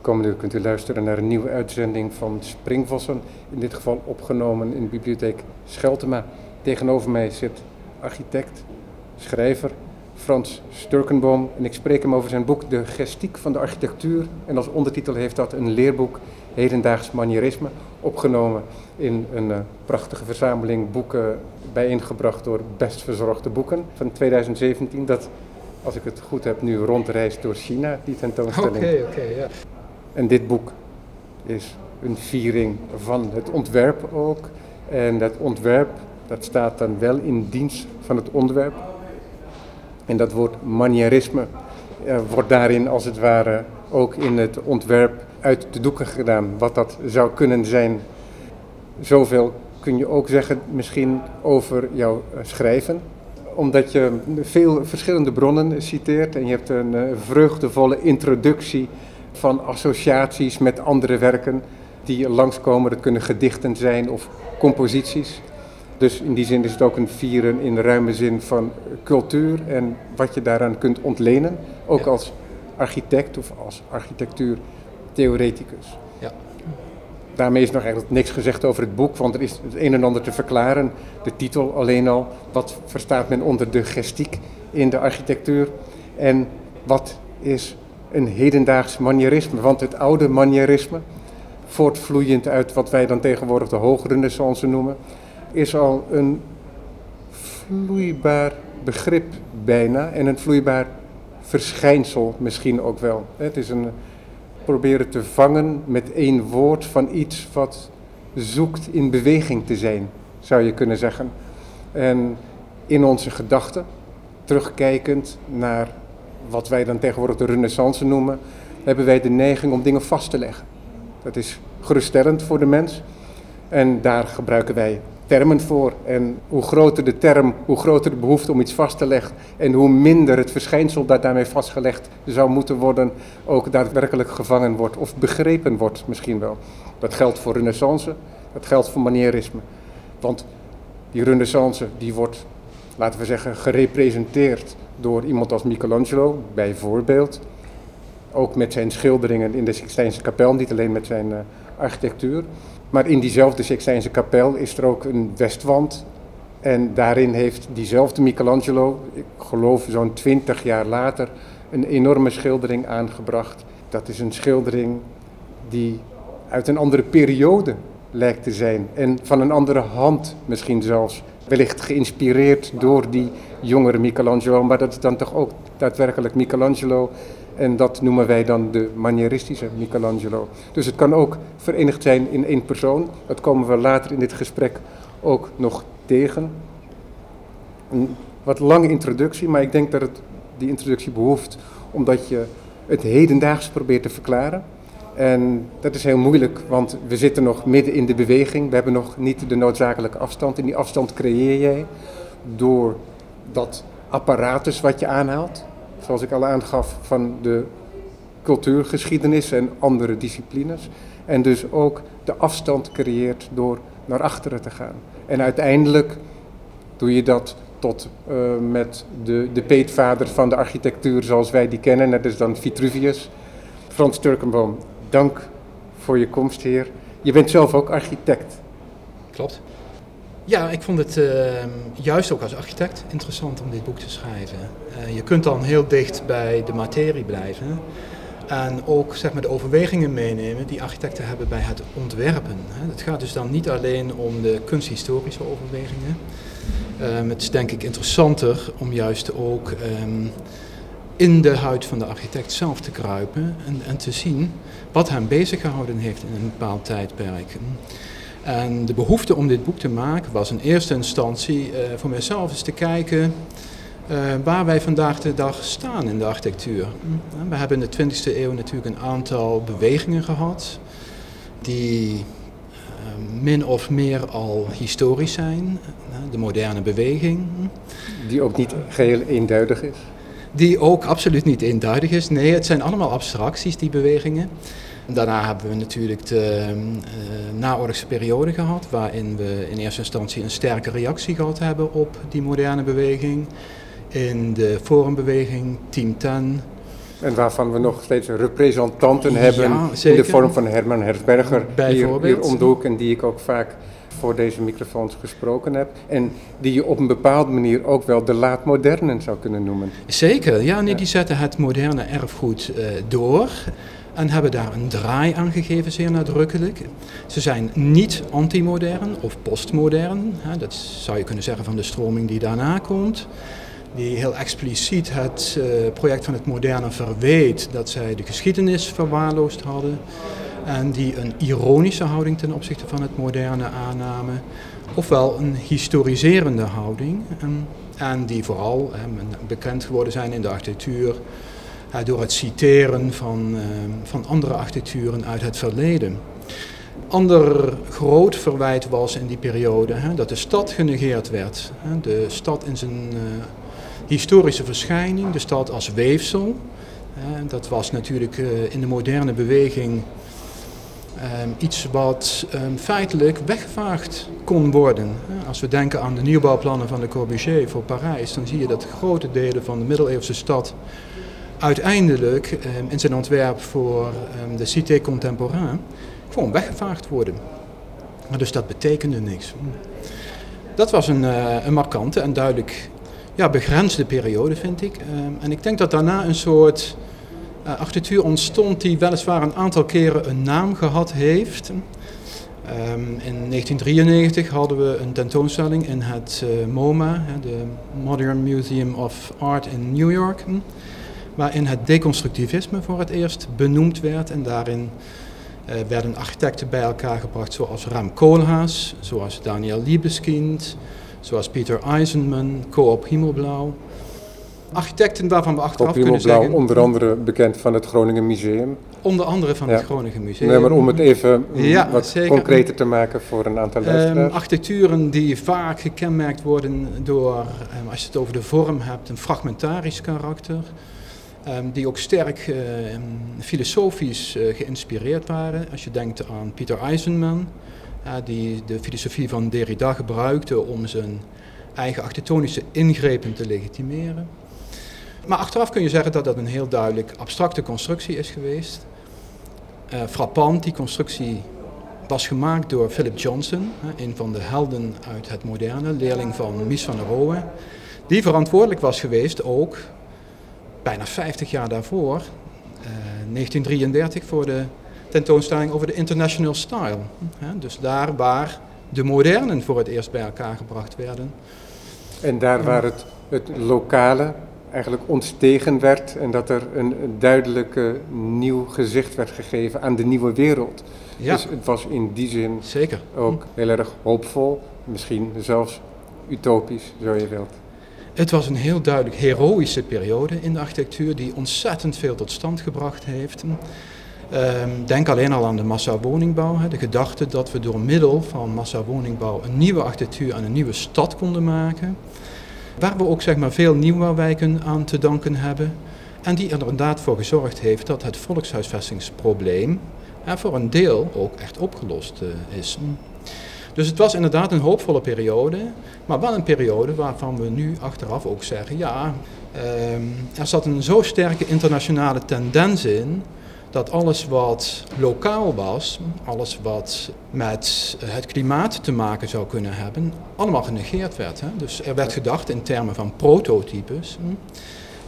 Komende uur kunt u luisteren naar een nieuwe uitzending van Springvossen. In dit geval opgenomen in de bibliotheek Scheltema. Tegenover mij zit architect, schrijver Frans Sturkenboom. En ik spreek hem over zijn boek De Gestiek van de Architectuur. En als ondertitel heeft dat een leerboek Hedendaags Manierisme. Opgenomen in een uh, prachtige verzameling boeken bijeengebracht door Best Verzorgde Boeken van 2017. Dat, als ik het goed heb, nu rondreist door China, die tentoonstelling. Oké, okay, oké, okay, ja. En dit boek is een viering van het ontwerp ook. En dat ontwerp, dat staat dan wel in dienst van het onderwerp. En dat woord manierisme eh, wordt daarin als het ware ook in het ontwerp uit de doeken gedaan. Wat dat zou kunnen zijn. Zoveel kun je ook zeggen misschien over jouw eh, schrijven. Omdat je veel verschillende bronnen citeert en je hebt een uh, vreugdevolle introductie van associaties met andere werken die langskomen. Dat kunnen gedichten zijn of composities. Dus in die zin is het ook een vieren in de ruime zin van cultuur en wat je daaraan kunt ontlenen. Ook ja. als architect of als architectuurtheoreticus. Ja. Daarmee is nog eigenlijk niks gezegd over het boek, want er is het een en ander te verklaren. De titel alleen al, wat verstaat men onder de gestiek in de architectuur en wat is een hedendaags manierisme. Want het oude manierisme, voortvloeiend uit wat wij dan tegenwoordig de hoogrenaissance noemen, is al een vloeibaar begrip bijna en een vloeibaar verschijnsel misschien ook wel. Het is een proberen te vangen met één woord van iets wat zoekt in beweging te zijn, zou je kunnen zeggen. En in onze gedachten, terugkijkend naar wat wij dan tegenwoordig de renaissance noemen, hebben wij de neiging om dingen vast te leggen. Dat is geruststellend voor de mens. En daar gebruiken wij termen voor. En hoe groter de term, hoe groter de behoefte om iets vast te leggen. En hoe minder het verschijnsel dat daarmee vastgelegd zou moeten worden, ook daadwerkelijk gevangen wordt. Of begrepen wordt misschien wel. Dat geldt voor renaissance, dat geldt voor manierisme. Want die renaissance die wordt, laten we zeggen, gerepresenteerd door iemand als Michelangelo, bijvoorbeeld. Ook met zijn schilderingen in de Sixtijnse kapel, niet alleen met zijn uh, architectuur. Maar in diezelfde Sixtijnse kapel is er ook een westwand. En daarin heeft diezelfde Michelangelo, ik geloof zo'n twintig jaar later, een enorme schildering aangebracht. Dat is een schildering die uit een andere periode lijkt te zijn. En van een andere hand misschien zelfs. Wellicht geïnspireerd door die jongere Michelangelo, maar dat is dan toch ook daadwerkelijk Michelangelo. En dat noemen wij dan de manieristische Michelangelo. Dus het kan ook verenigd zijn in één persoon. Dat komen we later in dit gesprek ook nog tegen. Een wat lange introductie, maar ik denk dat het die introductie behoeft omdat je het hedendaags probeert te verklaren. En dat is heel moeilijk, want we zitten nog midden in de beweging. We hebben nog niet de noodzakelijke afstand. En die afstand creëer jij door dat apparatus wat je aanhaalt, zoals ik al aangaf, van de cultuurgeschiedenis en andere disciplines. En dus ook de afstand creëert door naar achteren te gaan. En uiteindelijk doe je dat tot uh, met de, de peetvader van de architectuur zoals wij die kennen, dat is dan Vitruvius. Frans Turkenboom, dank voor je komst hier. Je bent zelf ook architect. Klopt. Ja, ik vond het uh, juist ook als architect interessant om dit boek te schrijven. Uh, je kunt dan heel dicht bij de materie blijven. En ook zeg maar, de overwegingen meenemen die architecten hebben bij het ontwerpen. Het gaat dus dan niet alleen om de kunsthistorische overwegingen. Um, het is denk ik interessanter om juist ook um, in de huid van de architect zelf te kruipen en, en te zien wat hem bezig gehouden heeft in een bepaald tijdperk. En de behoefte om dit boek te maken was in eerste instantie uh, voor mijzelf eens te kijken uh, waar wij vandaag de dag staan in de architectuur. We hebben in de 20e eeuw natuurlijk een aantal bewegingen gehad die min of meer al historisch zijn. De moderne beweging. Die ook niet geheel eenduidig is? Die ook absoluut niet eenduidig is. Nee, het zijn allemaal abstracties, die bewegingen. Daarna hebben we natuurlijk de uh, naoorlogse periode gehad, waarin we in eerste instantie een sterke reactie gehad hebben op die moderne beweging. In de forumbeweging, Team 10, En waarvan we nog steeds representanten hebben Ja, in de vorm van Herman Herzberger hier, Bijvoorbeeld. hier om de hoek en die ik ook vaak voor deze microfoons gesproken heb. En die je op een bepaalde manier ook wel de laatmodernen zou kunnen noemen. Zeker, ja, nee, die zetten het moderne erfgoed eh, door en hebben daar een draai aan gegeven, zeer nadrukkelijk. Ze zijn niet antimodern of postmodern, hè, dat zou je kunnen zeggen van de stroming die daarna komt. Die heel expliciet het eh, project van het moderne verweet dat zij de geschiedenis verwaarloosd hadden. En die een ironische houding ten opzichte van het moderne aannamen. Ofwel een historiserende houding. En, en die vooral eh, bekend geworden zijn in de architectuur eh, door het citeren van, eh, van andere architecturen uit het verleden. Ander groot verwijt was in die periode dat de stad genegeerd werd. De stad in zijn eh, historische verschijning, de stad als weefsel. Dat was natuurlijk eh, in de moderne beweging ehm, iets wat ehm, feitelijk weggevaagd kon worden. Hè. Als we denken aan de nieuwbouwplannen van Le Corbusier voor Parijs, dan zie je dat grote delen van de middeleeuwse stad uiteindelijk ehm, in zijn ontwerp voor de Cité Contemporain gewoon weggevaagd worden. Dus dat betekende niks. Dat was een, eh, een markante en duidelijk ja, begrensde periode, vind ik. En ik denk dat daarna een soort eh, architectuur ontstond die weliswaar een aantal keren een naam gehad heeft. Ehm, in 1993 hadden we een tentoonstelling in het eh, MoMA, de Modern Museum of Art in New York, hm, waarin het deconstructivisme voor het eerst benoemd werd. En daarin eh, werden architecten bij elkaar gebracht zoals Rem Koolhaas, zoals Daniel Liebeskind, zoals Peter Eisenman, Coop Himmelblauw. Architecten waarvan we achteraf kunnen zeggen, onder andere bekend van het Groningen Museum. onder andere van Ja. het Groningen Museum. Nee, maar om het even mm, Ja, wat zeker. concreter te maken voor een aantal Ehm, luisteraars. architecturen die vaak gekenmerkt worden door, ehm, als je het over de vorm hebt, een fragmentarisch karakter. ehm, die ook sterk filosofisch eh, geïnspireerd waren. Als je denkt aan Peter Eisenman, eh, die de filosofie van Derrida gebruikte om zijn eigen architectonische ingrepen te legitimeren. Maar achteraf kun je zeggen dat dat een heel duidelijk abstracte constructie is geweest. Eh, frappant, die constructie was gemaakt door Philip Johnson, een van de helden uit het moderne, leerling van Mies van der Rohe. Die verantwoordelijk was geweest ook, bijna 50 jaar daarvoor, eh, 1933, voor de tentoonstelling over de International Style. Dus daar waar de modernen voor het eerst bij elkaar gebracht werden. En daar waar het, het lokale eigenlijk ontstegen werd en dat er een duidelijk eh, nieuw gezicht werd gegeven aan de nieuwe wereld. Ja, Dus het was in die zin zeker. ook heel erg hoopvol, misschien zelfs utopisch, zo je wilt. Het was een heel duidelijk heroïsche periode in de architectuur die ontzettend veel tot stand gebracht heeft. Ehm, denk alleen al aan de massawoningbouw. De gedachte dat we door middel van massawoningbouw een nieuwe architectuur en een nieuwe stad konden maken. Waar we ook zeg maar, veel nieuwbouwwijken aan te danken hebben. En die er inderdaad voor gezorgd heeft dat het volkshuisvestingsprobleem er voor een deel ook echt opgelost eh, is. Dus het was inderdaad een hoopvolle periode, maar wel een periode waarvan we nu achteraf ook zeggen, ja, ehm, er zat een zo sterke internationale tendens in dat alles wat lokaal was, alles wat met het klimaat te maken zou kunnen hebben, allemaal genegeerd werd. Hè? Dus er werd gedacht in termen van prototypes. hm,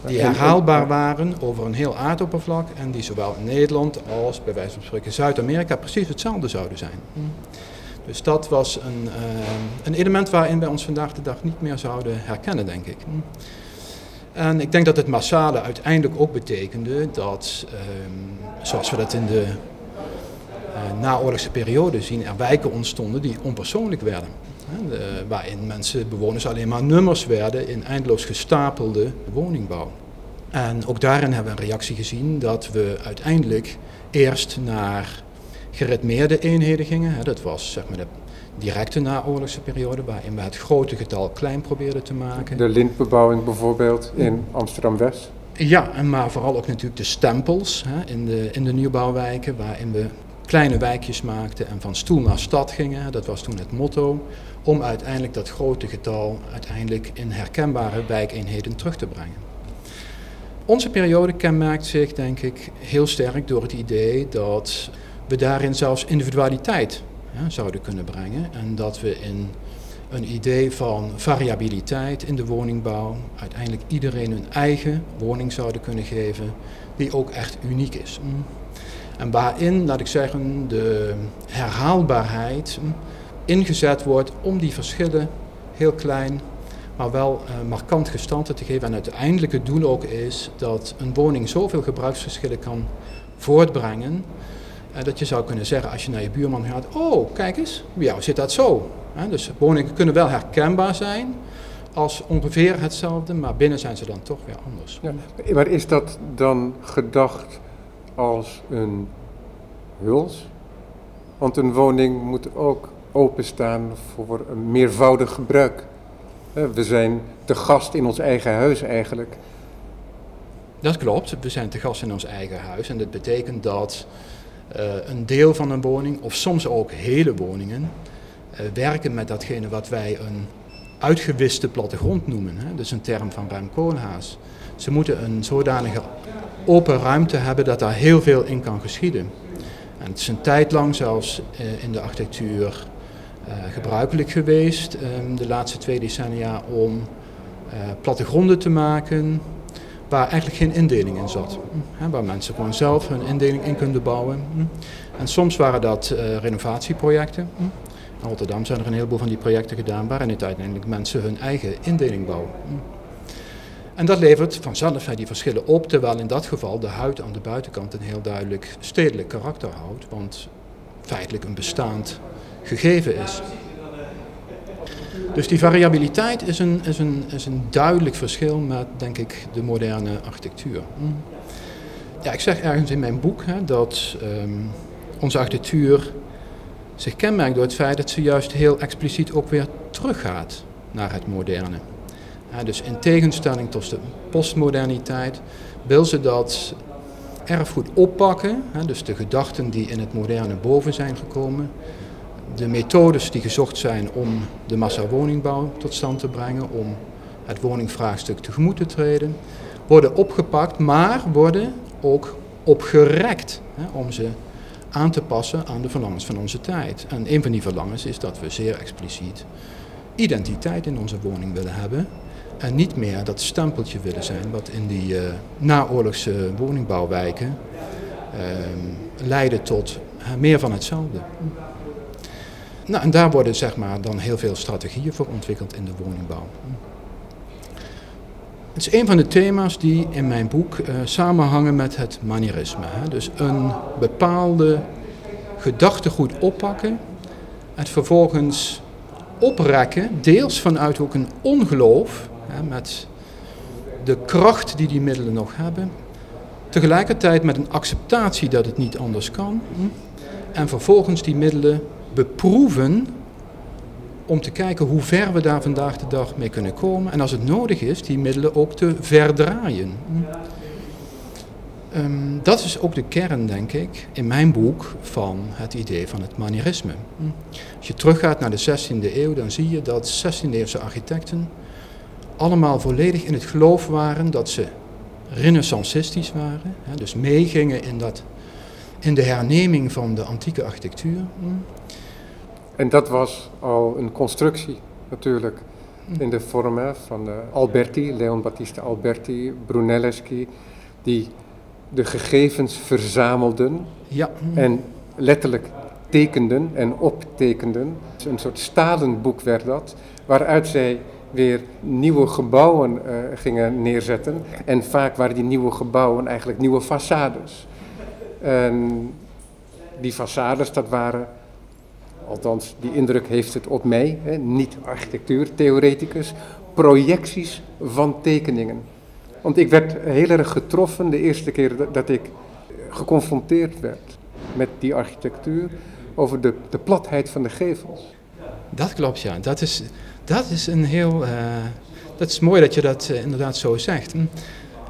Die herhaalbaar waren over een heel aardoppervlak en die zowel in Nederland als bij wijze van spreken Zuid-Amerika precies hetzelfde zouden zijn. hm. Dus dat was een, eh, een element waarin wij ons vandaag de dag niet meer zouden herkennen, denk ik. En ik denk dat het massale uiteindelijk ook betekende dat, ehm, zoals we dat in de eh, naoorlogse periode zien, er wijken ontstonden die onpersoonlijk werden. Waarin mensen, bewoners alleen maar nummers werden in eindeloos gestapelde woningbouw. En ook daarin hebben we een reactie gezien dat we uiteindelijk eerst naar geritmeerde eenheden gingen. Dat was zeg maar de directe naoorlogse periode waarin we het grote getal klein probeerden te maken. De lintbebouwing bijvoorbeeld in Amsterdam-West. Ja, en maar vooral ook natuurlijk de stempels hè, in, de, in de nieuwbouwwijken, waarin we kleine wijkjes maakten en van stoel naar stad gingen. Dat was toen het motto, om uiteindelijk dat grote getal uiteindelijk in herkenbare wijkeenheden terug te brengen. Onze periode kenmerkt zich, denk ik, heel sterk door het idee dat we daarin zelfs individualiteit hè, zouden kunnen brengen. En dat we in een idee van variabiliteit in de woningbouw uiteindelijk iedereen een eigen woning zouden kunnen geven die ook echt uniek is. En waarin, laat ik zeggen, de herhaalbaarheid ingezet wordt om die verschillen heel klein, maar wel uh, markant gestalte te geven. En uiteindelijk het doel ook is dat een woning zoveel gebruiksverschillen kan voortbrengen. Uh, dat je zou kunnen zeggen als je naar je buurman gaat, oh kijk eens, bij jou zit dat zo. dus woningen kunnen wel herkenbaar zijn als ongeveer hetzelfde, maar binnen zijn ze dan toch weer anders. Ja, maar is dat dan gedacht als een huls? Want een woning moet ook openstaan voor een meervoudig gebruik. We zijn te gast in ons eigen huis eigenlijk. Dat klopt, we zijn te gast in ons eigen huis. En dat betekent dat een deel van een woning, of soms ook hele woningen, uh, werken met datgene wat wij een uitgewiste plattegrond noemen. Hè? Dus een term van Rem Koolhaas. Ze moeten een zodanige open ruimte hebben dat daar heel veel in kan geschieden. En het is een tijd lang zelfs uh, in de architectuur gebruikelijk geweest, um, de laatste twee decennia, om plattegronden te maken waar eigenlijk geen indeling in zat. Hè, waar mensen gewoon zelf hun indeling in kunnen bouwen. En soms waren dat uh, renovatieprojecten. In Rotterdam zijn er een heleboel van die projecten gedaan waarin uiteindelijk mensen hun eigen indeling bouwen. En dat levert vanzelf die verschillen op, terwijl in dat geval de huid aan de buitenkant een heel duidelijk stedelijk karakter houdt, want feitelijk een bestaand gegeven is. Dus die variabiliteit is een, is een, is een duidelijk verschil met, denk ik, de moderne architectuur. Ja, ik zeg ergens in mijn boek hè, dat um, onze architectuur zich kenmerkt door het feit dat ze juist heel expliciet ook weer teruggaat naar het moderne. Dus in tegenstelling tot de postmoderniteit wil ze dat erfgoed oppakken, hè, dus de gedachten die in het moderne boven zijn gekomen, de methodes die gezocht zijn om de massawoningbouw tot stand te brengen, om het woningvraagstuk tegemoet te treden, worden opgepakt, maar worden ook opgerekt hè, om ze aan te passen aan de verlangens van onze tijd. En een van die verlangens is dat we zeer expliciet identiteit in onze woning willen hebben. En niet meer dat stempeltje willen zijn wat in die uh, naoorlogse woningbouwwijken uh, leidde tot meer van hetzelfde. Nou, en daar worden zeg maar, dan heel veel strategieën voor ontwikkeld in de woningbouw. Het is een van de thema's die in mijn boek uh, samenhangen met het manierisme. Hè. Dus een bepaalde gedachtegoed oppakken, het vervolgens oprekken, deels vanuit ook een ongeloof hè, met de kracht die die middelen nog hebben, tegelijkertijd met een acceptatie dat het niet anders kan, hm, en vervolgens die middelen beproeven om te kijken hoe ver we daar vandaag de dag mee kunnen komen. En als het nodig is, die middelen ook te verdraaien. Um, dat is ook de kern, denk ik, in mijn boek van het idee van het manierisme. Als je teruggaat naar de 16e eeuw, dan zie je dat 16e-eeuwse architecten allemaal volledig in het geloof waren dat ze renaissancistisch waren. Dus meegingen in, dat, in de herneming van de antieke architectuur. En dat was al een constructie natuurlijk. In de vorm van uh, Alberti, Leon Battista Alberti, Brunelleschi, die de gegevens verzamelden ja. en letterlijk tekenden en optekenden. Een soort stalen boek werd dat, waaruit zij weer nieuwe gebouwen uh, gingen neerzetten. En vaak waren die nieuwe gebouwen eigenlijk nieuwe façades. En die façades, dat waren althans die indruk heeft het op mij, hè, niet architectuurtheoreticus, projecties van tekeningen. Want ik werd heel erg getroffen de eerste keer dat, ik geconfronteerd werd met die architectuur over de, de platheid van de gevels. Dat klopt, ja. Dat is, dat is een heel. Uh, dat is mooi dat je dat uh, inderdaad zo zegt.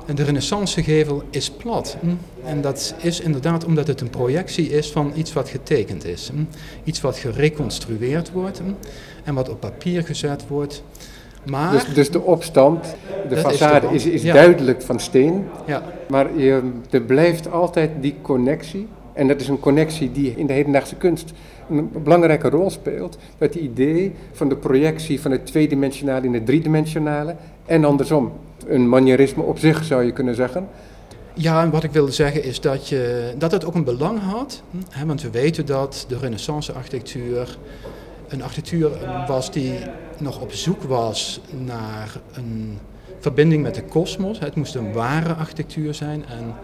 Hm. De renaissancegevel is plat. Hm? En dat is inderdaad omdat het een projectie is van iets wat getekend is. Hm? Iets wat gereconstrueerd wordt hm? en wat op papier gezet wordt. Maar, Dus, dus de opstand, de Dat is façade de is, is ja. duidelijk van steen, ja, maar je, er blijft altijd die connectie. En dat is een connectie die in de hedendaagse kunst een belangrijke rol speelt. Het idee van de projectie van het tweedimensionale in het driedimensionale en andersom. Een manierisme op zich zou je kunnen zeggen. Ja, en wat ik wilde zeggen is dat, je, dat het ook een belang had. hm, Hè, want we weten dat de renaissance-architectuur een architectuur was die nog op zoek was naar een verbinding met de kosmos. Het moest een ware architectuur zijn. En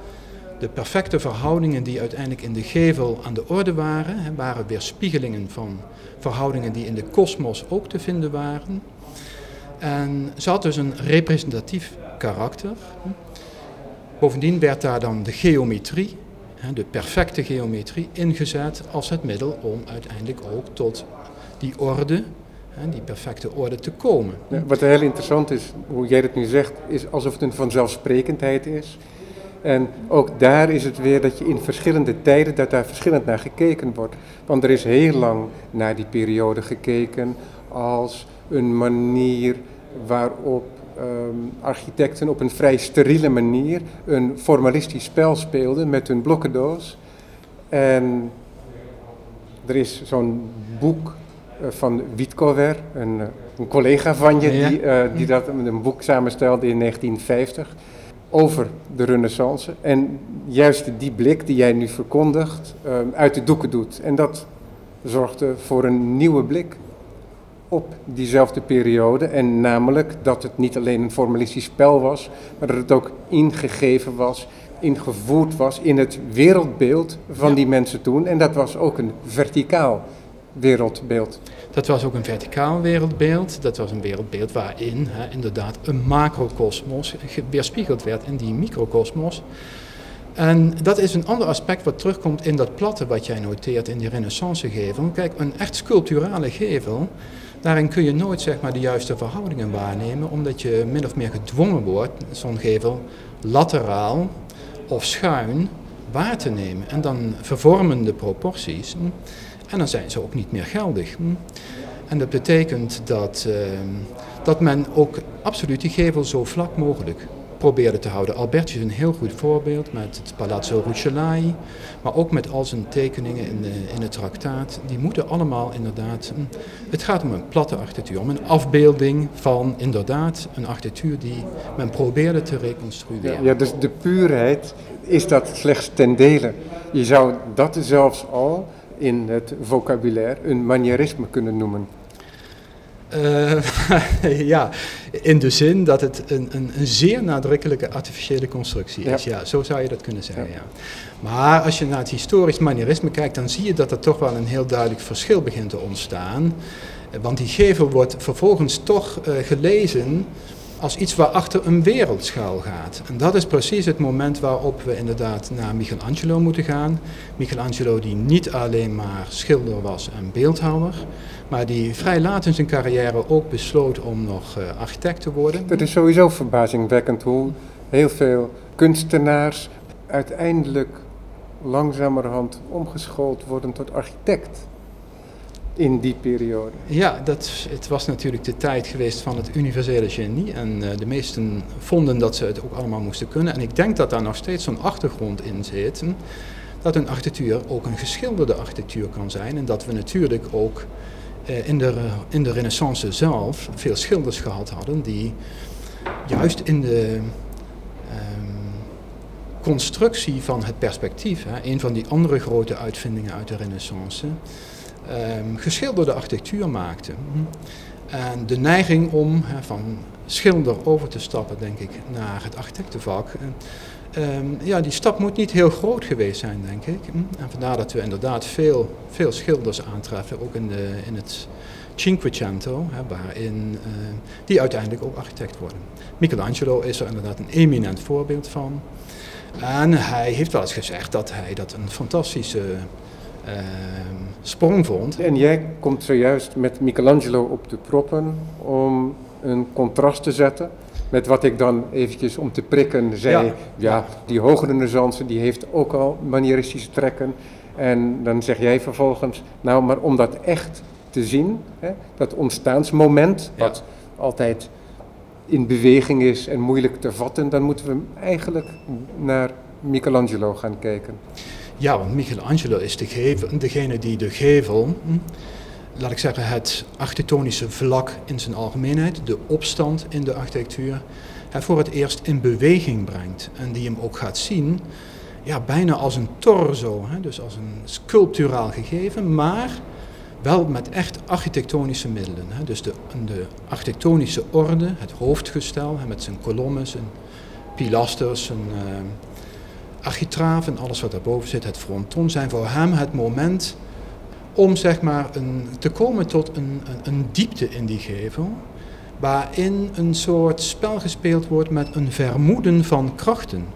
de perfecte verhoudingen die uiteindelijk in de gevel aan de orde waren, hè, waren weerspiegelingen van verhoudingen die in de kosmos ook te vinden waren. En ze had dus een representatief karakter. Bovendien werd daar dan de geometrie, de perfecte geometrie, ingezet als het middel om uiteindelijk ook tot die orde, die perfecte orde te komen. Wat heel interessant is, hoe jij het nu zegt, is alsof het een vanzelfsprekendheid is. En ook daar is het weer dat je in verschillende tijden, dat daar verschillend naar gekeken wordt. Want er is heel lang naar die periode gekeken als een manier waarop ehm, architecten op een vrij steriele manier een formalistisch spel speelden met hun blokkendoos. En er is zo'n boek eh, van Wietkower, een, eh, een collega van je, Ja. die, eh, die dat een boek samenstelde in 1950 over de renaissance. En juist die blik die jij nu verkondigt, eh, uit de doeken doet. En dat zorgde voor een nieuwe blik op diezelfde periode. En namelijk dat het niet alleen een formalistisch spel was, maar dat het ook ingegeven was, ingevoerd was in het wereldbeeld van Ja. die mensen toen. En dat was ook een verticaal wereldbeeld. Dat was ook een verticaal wereldbeeld. Dat was een wereldbeeld waarin hè, inderdaad een macrokosmos ge- weerspiegeld werd in die microkosmos. En dat is een ander aspect wat terugkomt in dat platte wat jij noteert in die renaissancegevel. Kijk, een echt sculpturale gevel, daarin kun je nooit zeg maar, de juiste verhoudingen waarnemen, omdat je min of meer gedwongen wordt zo'n gevel lateraal of schuin waar te nemen. En dan vervormen de proporties. hm, En dan zijn ze ook niet meer geldig. hm. En dat betekent dat, ehm, dat men ook absoluut die gevel zo vlak mogelijk probeerde te houden. Albertje is een heel goed voorbeeld met het Palazzo Rucellai, maar ook met al zijn tekeningen in, de, in het traktaat. Die moeten allemaal inderdaad. hm, Het gaat om een platte architectuur, om een afbeelding van inderdaad een architectuur die men probeerde te reconstrueren. Ja, dus de puurheid is dat slechts ten dele. Je zou dat zelfs al in het vocabulaire een manierisme kunnen noemen. Eh, ja, in de zin dat het een, een, een zeer nadrukkelijke artificiële constructie is. Ja. zo zou je dat kunnen zeggen. Ja. Maar als je naar het historisch manierisme kijkt, dan zie je dat er toch wel een heel duidelijk verschil begint te ontstaan. Eh, Want die gevel wordt vervolgens toch eh, gelezen als iets waarachter een wereld schuil gaat. En dat is precies het moment waarop we inderdaad naar Michelangelo moeten gaan. Michelangelo die niet alleen maar schilder was en beeldhouwer, maar die vrij laat in zijn carrière ook besloot om nog uh, architect te worden. Het is sowieso verbazingwekkend hoe heel veel kunstenaars uiteindelijk langzamerhand omgeschoold worden tot architect in die periode. Ja, dat, het was natuurlijk de tijd geweest van het universele genie. En uh, de meesten vonden dat ze het ook allemaal moesten kunnen. En ik denk dat daar nog steeds zo'n achtergrond in zit. Dat een architectuur ook een geschilderde architectuur kan zijn. En dat we natuurlijk ook uh, in, de, in de renaissance zelf veel schilders gehad hadden die juist in de um, constructie van het perspectief, hè, een van die andere grote uitvindingen uit de renaissance, geschilderde architectuur maakten. En de neiging om van schilder over te stappen, denk ik, naar het architectenvak. Um, ja, die stap moet niet heel groot geweest zijn, denk ik. En vandaar dat we inderdaad veel, veel schilders aantreffen, ook in, de, in het Cinquecento, waarin uh, die uiteindelijk ook architect worden. Michelangelo is er inderdaad een eminent voorbeeld van. En hij heeft wel eens gezegd dat hij dat een fantastische uh, sprong vond. En jij komt zojuist met Michelangelo op de proppen om een contrast te zetten met wat ik dan eventjes om te prikken zei. Ja, ja die hoge renaissance die heeft ook al manieristische trekken. En dan zeg jij vervolgens, nou maar om dat echt te zien, hè, dat ontstaansmoment, wat altijd in beweging is en moeilijk te vatten, dan moeten we eigenlijk naar Michelangelo gaan kijken. Ja, want Michelangelo is de gevel, degene die de gevel, hm, laat ik zeggen, het architectonische vlak in zijn algemeenheid, de opstand in de architectuur, voor het eerst in beweging brengt. En die hem ook gaat zien, ja, bijna als een torso, hè, dus als een sculpturaal gegeven, maar wel met echt architectonische middelen. Hè. Dus de, de architectonische orde, het hoofdgestel, met zijn kolommen, zijn pilasters, zijn architraaf en alles wat daarboven zit, het fronton, zijn voor hem het moment om zeg maar een, te komen tot een, een, een diepte in die gevel, waarin een soort spel gespeeld wordt met een vermoeden van krachten.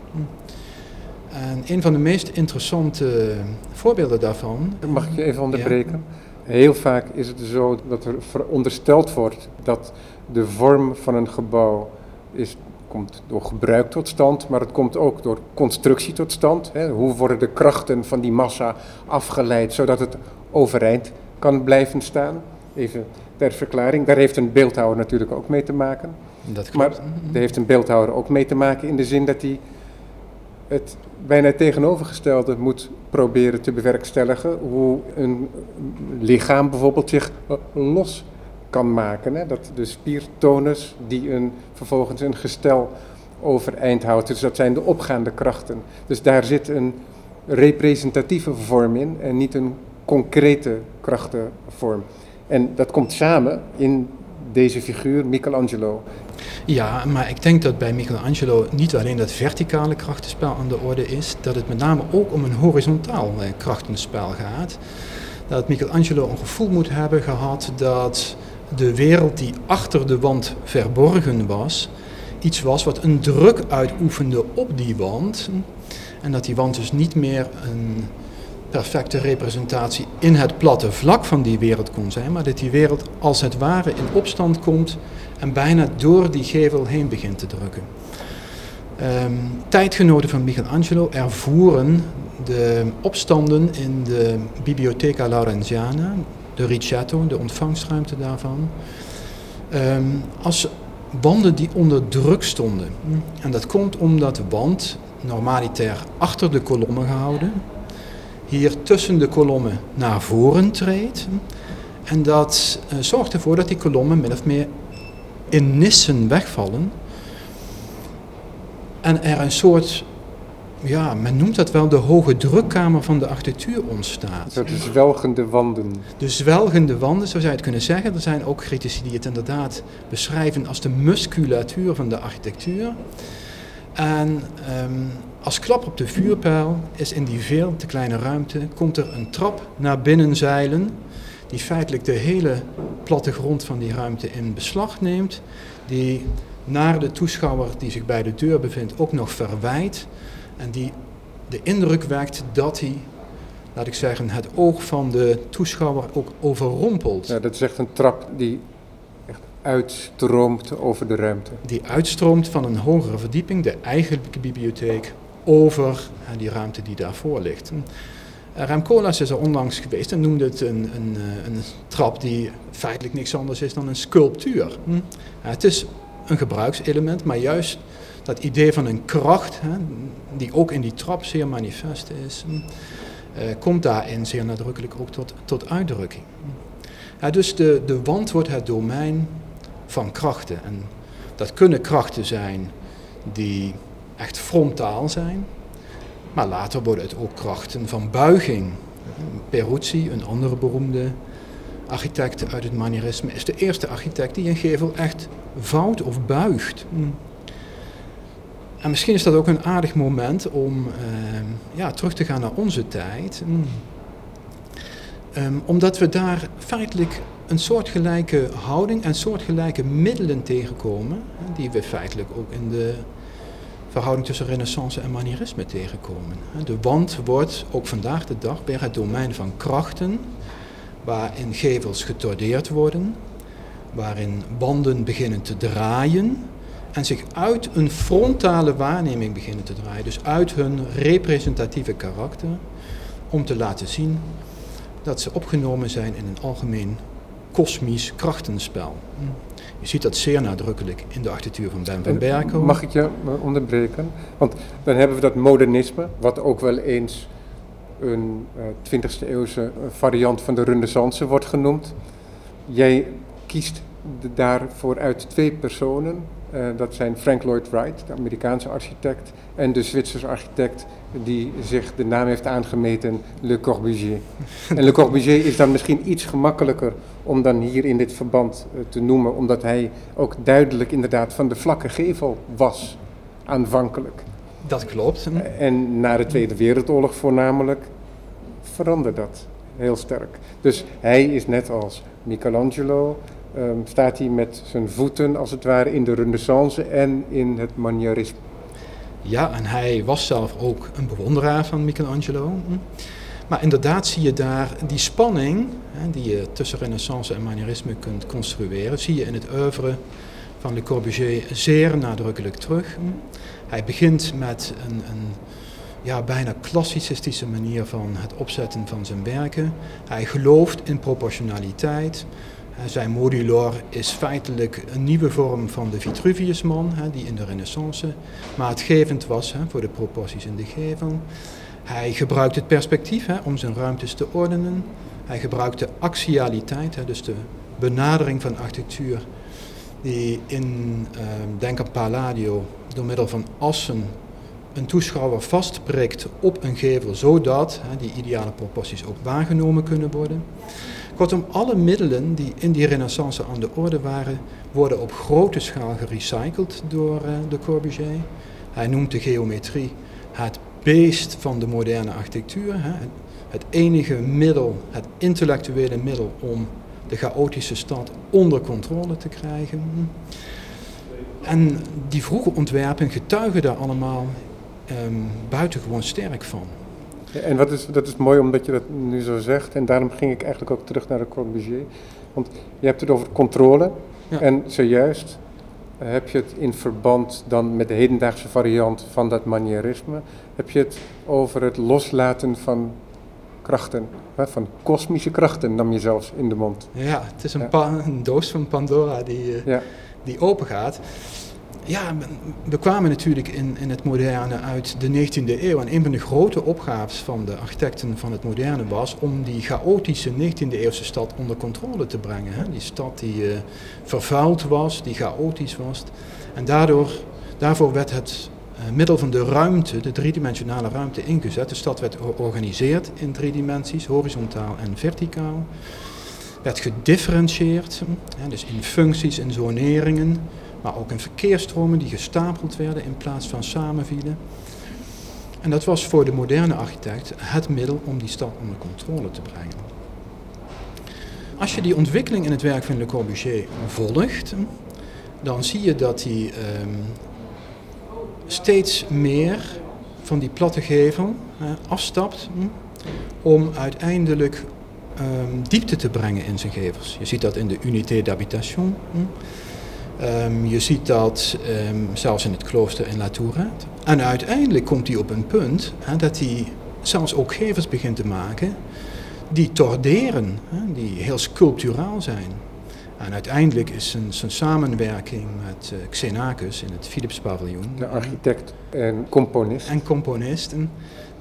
En een van de meest interessante voorbeelden daarvan. Mag ik je even onderbreken? Heel vaak is het zo dat er verondersteld wordt dat de vorm van een gebouw is, komt door gebruik tot stand, maar het komt ook door constructie tot stand. Hè? Hoe worden de krachten van die massa afgeleid zodat het overeind kan blijven staan? Even ter verklaring. Daar heeft een beeldhouwer natuurlijk ook mee te maken. Dat klopt. Maar daar heeft een beeldhouwer ook mee te maken in de zin dat hij het bijna tegenovergestelde moet proberen te bewerkstelligen. Hoe een lichaam bijvoorbeeld zich los kan maken. Hè? Dat de spiertonus die een, vervolgens een gestel overeind houdt. Dus dat zijn de opgaande krachten. Dus daar zit een representatieve vorm in en niet een concrete krachtenvorm. En dat komt samen in deze figuur, Michelangelo. Ja, maar ik denk dat bij Michelangelo niet alleen dat verticale krachtenspel aan de orde is, dat het met name ook om een horizontaal eh, krachtenspel gaat. Dat Michelangelo een gevoel moet hebben gehad dat de wereld die achter de wand verborgen was, iets was wat een druk uitoefende op die wand. En dat die wand dus niet meer een perfecte representatie in het platte vlak van die wereld kon zijn, maar dat die wereld als het ware in opstand komt en bijna door die gevel heen begint te drukken. Um, tijdgenoten van Michelangelo ervoeren de opstanden in de Bibliotheca Laurenziana, de Ricciato, de ontvangstruimte daarvan, um, als wanden die onder druk stonden. En dat komt omdat de wand normaliter achter de kolommen gehouden, hier tussen de kolommen naar voren treedt. En dat uh, zorgt ervoor dat die kolommen min of meer in nissen wegvallen. En er een soort, ja, men noemt dat wel de hoge drukkamer van de architectuur ontstaat. Dat de zwelgende wanden. De zwelgende wanden, zo zou je het kunnen zeggen. Er zijn ook critici die het inderdaad beschrijven als de musculatuur van de architectuur. En um, als klap op de vuurpijl is in die veel te kleine ruimte, komt er een trap naar binnen zeilen, die feitelijk de hele plattegrond van die ruimte in beslag neemt, die naar de toeschouwer die zich bij de deur bevindt ook nog verwijt en die de indruk wekt dat hij, laat ik zeggen, het oog van de toeschouwer ook overrompelt. Ja, dat is echt een trap die echt uitstroomt over de ruimte. Die uitstroomt van een hogere verdieping, de eigenlijke bibliotheek, over die ruimte die daarvoor ligt. Uh, Rem Koolhaas is er onlangs geweest en noemde het een, een, eh, een, trap die feitelijk niks anders is dan een sculptuur. Hm? het is een gebruikselement, maar juist dat idee van een kracht, hè, die ook in die trap zeer manifest is, hm, uh, komt daarin zeer nadrukkelijk ook tot, tot uitdrukking. Ja, dus de, de wand wordt het domein van krachten. En dat kunnen krachten zijn die echt frontaal zijn. Maar later worden het ook krachten van buiging. Peruzzi, een andere beroemde architect uit het manierisme, is de eerste architect die een gevel echt vouwt of buigt. En misschien is dat ook een aardig moment om uh, ja, terug te gaan naar onze tijd. Um, omdat we daar feitelijk een soortgelijke houding en soortgelijke middelen tegenkomen, die we feitelijk ook in de verhouding tussen renaissance en manierisme tegenkomen. De wand wordt ook vandaag de dag bij het domein van krachten, waarin gevels getordeerd worden, waarin wanden beginnen te draaien en zich uit een frontale waarneming beginnen te draaien, dus uit hun representatieve karakter, om te laten zien dat ze opgenomen zijn in een algemeen kosmisch krachtenspel. Je ziet dat zeer nadrukkelijk in de architectuur van Ben van Berkel. Mag ik je onderbreken? Want dan hebben we dat modernisme, wat ook wel eens een uh, 20e eeuwse variant van de renaissance wordt genoemd. Jij kiest daarvoor uit twee personen. Uh, dat zijn Frank Lloyd Wright, de Amerikaanse architect, en de Zwitserse architect die zich de naam heeft aangemeten, Le Corbusier. En Le Corbusier is dan misschien iets gemakkelijker om dan hier in dit verband uh, te noemen, omdat hij ook duidelijk inderdaad van de vlakke gevel was, aanvankelijk. Dat klopt. En na de Tweede Wereldoorlog voornamelijk veranderde dat heel sterk. Dus hij is net als Michelangelo, um, staat hij met zijn voeten als het ware in de renaissance en in het manierisme. Ja, en hij was zelf ook een bewonderaar van Michelangelo. Maar inderdaad zie je daar die spanning hè, die je tussen renaissance en manierisme kunt construeren, zie je in het oeuvre van Le Corbusier zeer nadrukkelijk terug. Hij begint met een, een ja, bijna klassicistische manier van het opzetten van zijn werken. Hij gelooft in proportionaliteit. Zijn modulor is feitelijk een nieuwe vorm van de Vitruviusman, die in de Renaissance maatgevend was voor de proporties in de gevel. Hij gebruikt het perspectief om zijn ruimtes te ordenen. Hij gebruikt de axialiteit, dus de benadering van architectuur, die in, ehm, denk aan Palladio, door middel van assen een toeschouwer vastprikt op een gevel, zodat die ideale proporties ook waargenomen kunnen worden. Kortom, alle middelen die in die renaissance aan de orde waren, worden op grote schaal gerecycled door uh, de Corbusier. Hij noemt de geometrie het beest van de moderne architectuur. Hè. Het enige middel, het intellectuele middel om de chaotische stad onder controle te krijgen. En die vroege ontwerpen getuigen daar allemaal um, buitengewoon sterk van. En wat is, dat is mooi omdat je dat nu zo zegt. En daarom ging ik eigenlijk ook terug naar de Corbusier. Want je hebt het over controle. En zojuist eh, heb je het in verband dan met de hedendaagse variant van dat manierisme. Heb je het over het loslaten van krachten. Hè, van kosmische krachten nam je zelfs in de mond. Ja, het is een, een doos van Pandora die, uh, ja. die open gaat ja, we kwamen natuurlijk in, in het moderne uit de 19e eeuw. En een van de grote opgaves van de architecten van het moderne was om die chaotische 19e eeuwse stad onder controle te brengen. Hè. Die stad die uh, vervuild was, die chaotisch was. En daardoor, daarvoor werd het uh, middel van de ruimte, de driedimensionale ruimte, ingezet. De stad werd georganiseerd in drie dimensies, horizontaal en verticaal. Werd gedifferentieerd, hè, dus in functies en zoneringen maar ook in verkeersstromen die gestapeld werden in plaats van samenvielen. En dat was voor de moderne architect het middel om die stad onder controle te brengen. Als je die ontwikkeling in het werk van Le Corbusier volgt, dan zie je dat hij um, steeds meer van die platte gevel afstapt hm, om uiteindelijk um, diepte te brengen in zijn gevels. Je ziet dat in de unité d'habitation. Hm. Um, je ziet dat um, zelfs in het klooster in La Tourette. En uiteindelijk komt hij op een punt hè, dat hij zelfs ook gevels begint te maken die torderen, hè, die heel sculpturaal zijn. En uiteindelijk is zijn, zijn samenwerking met uh, Xenakis in het Philips paviljoen. De architect en componist. En componisten.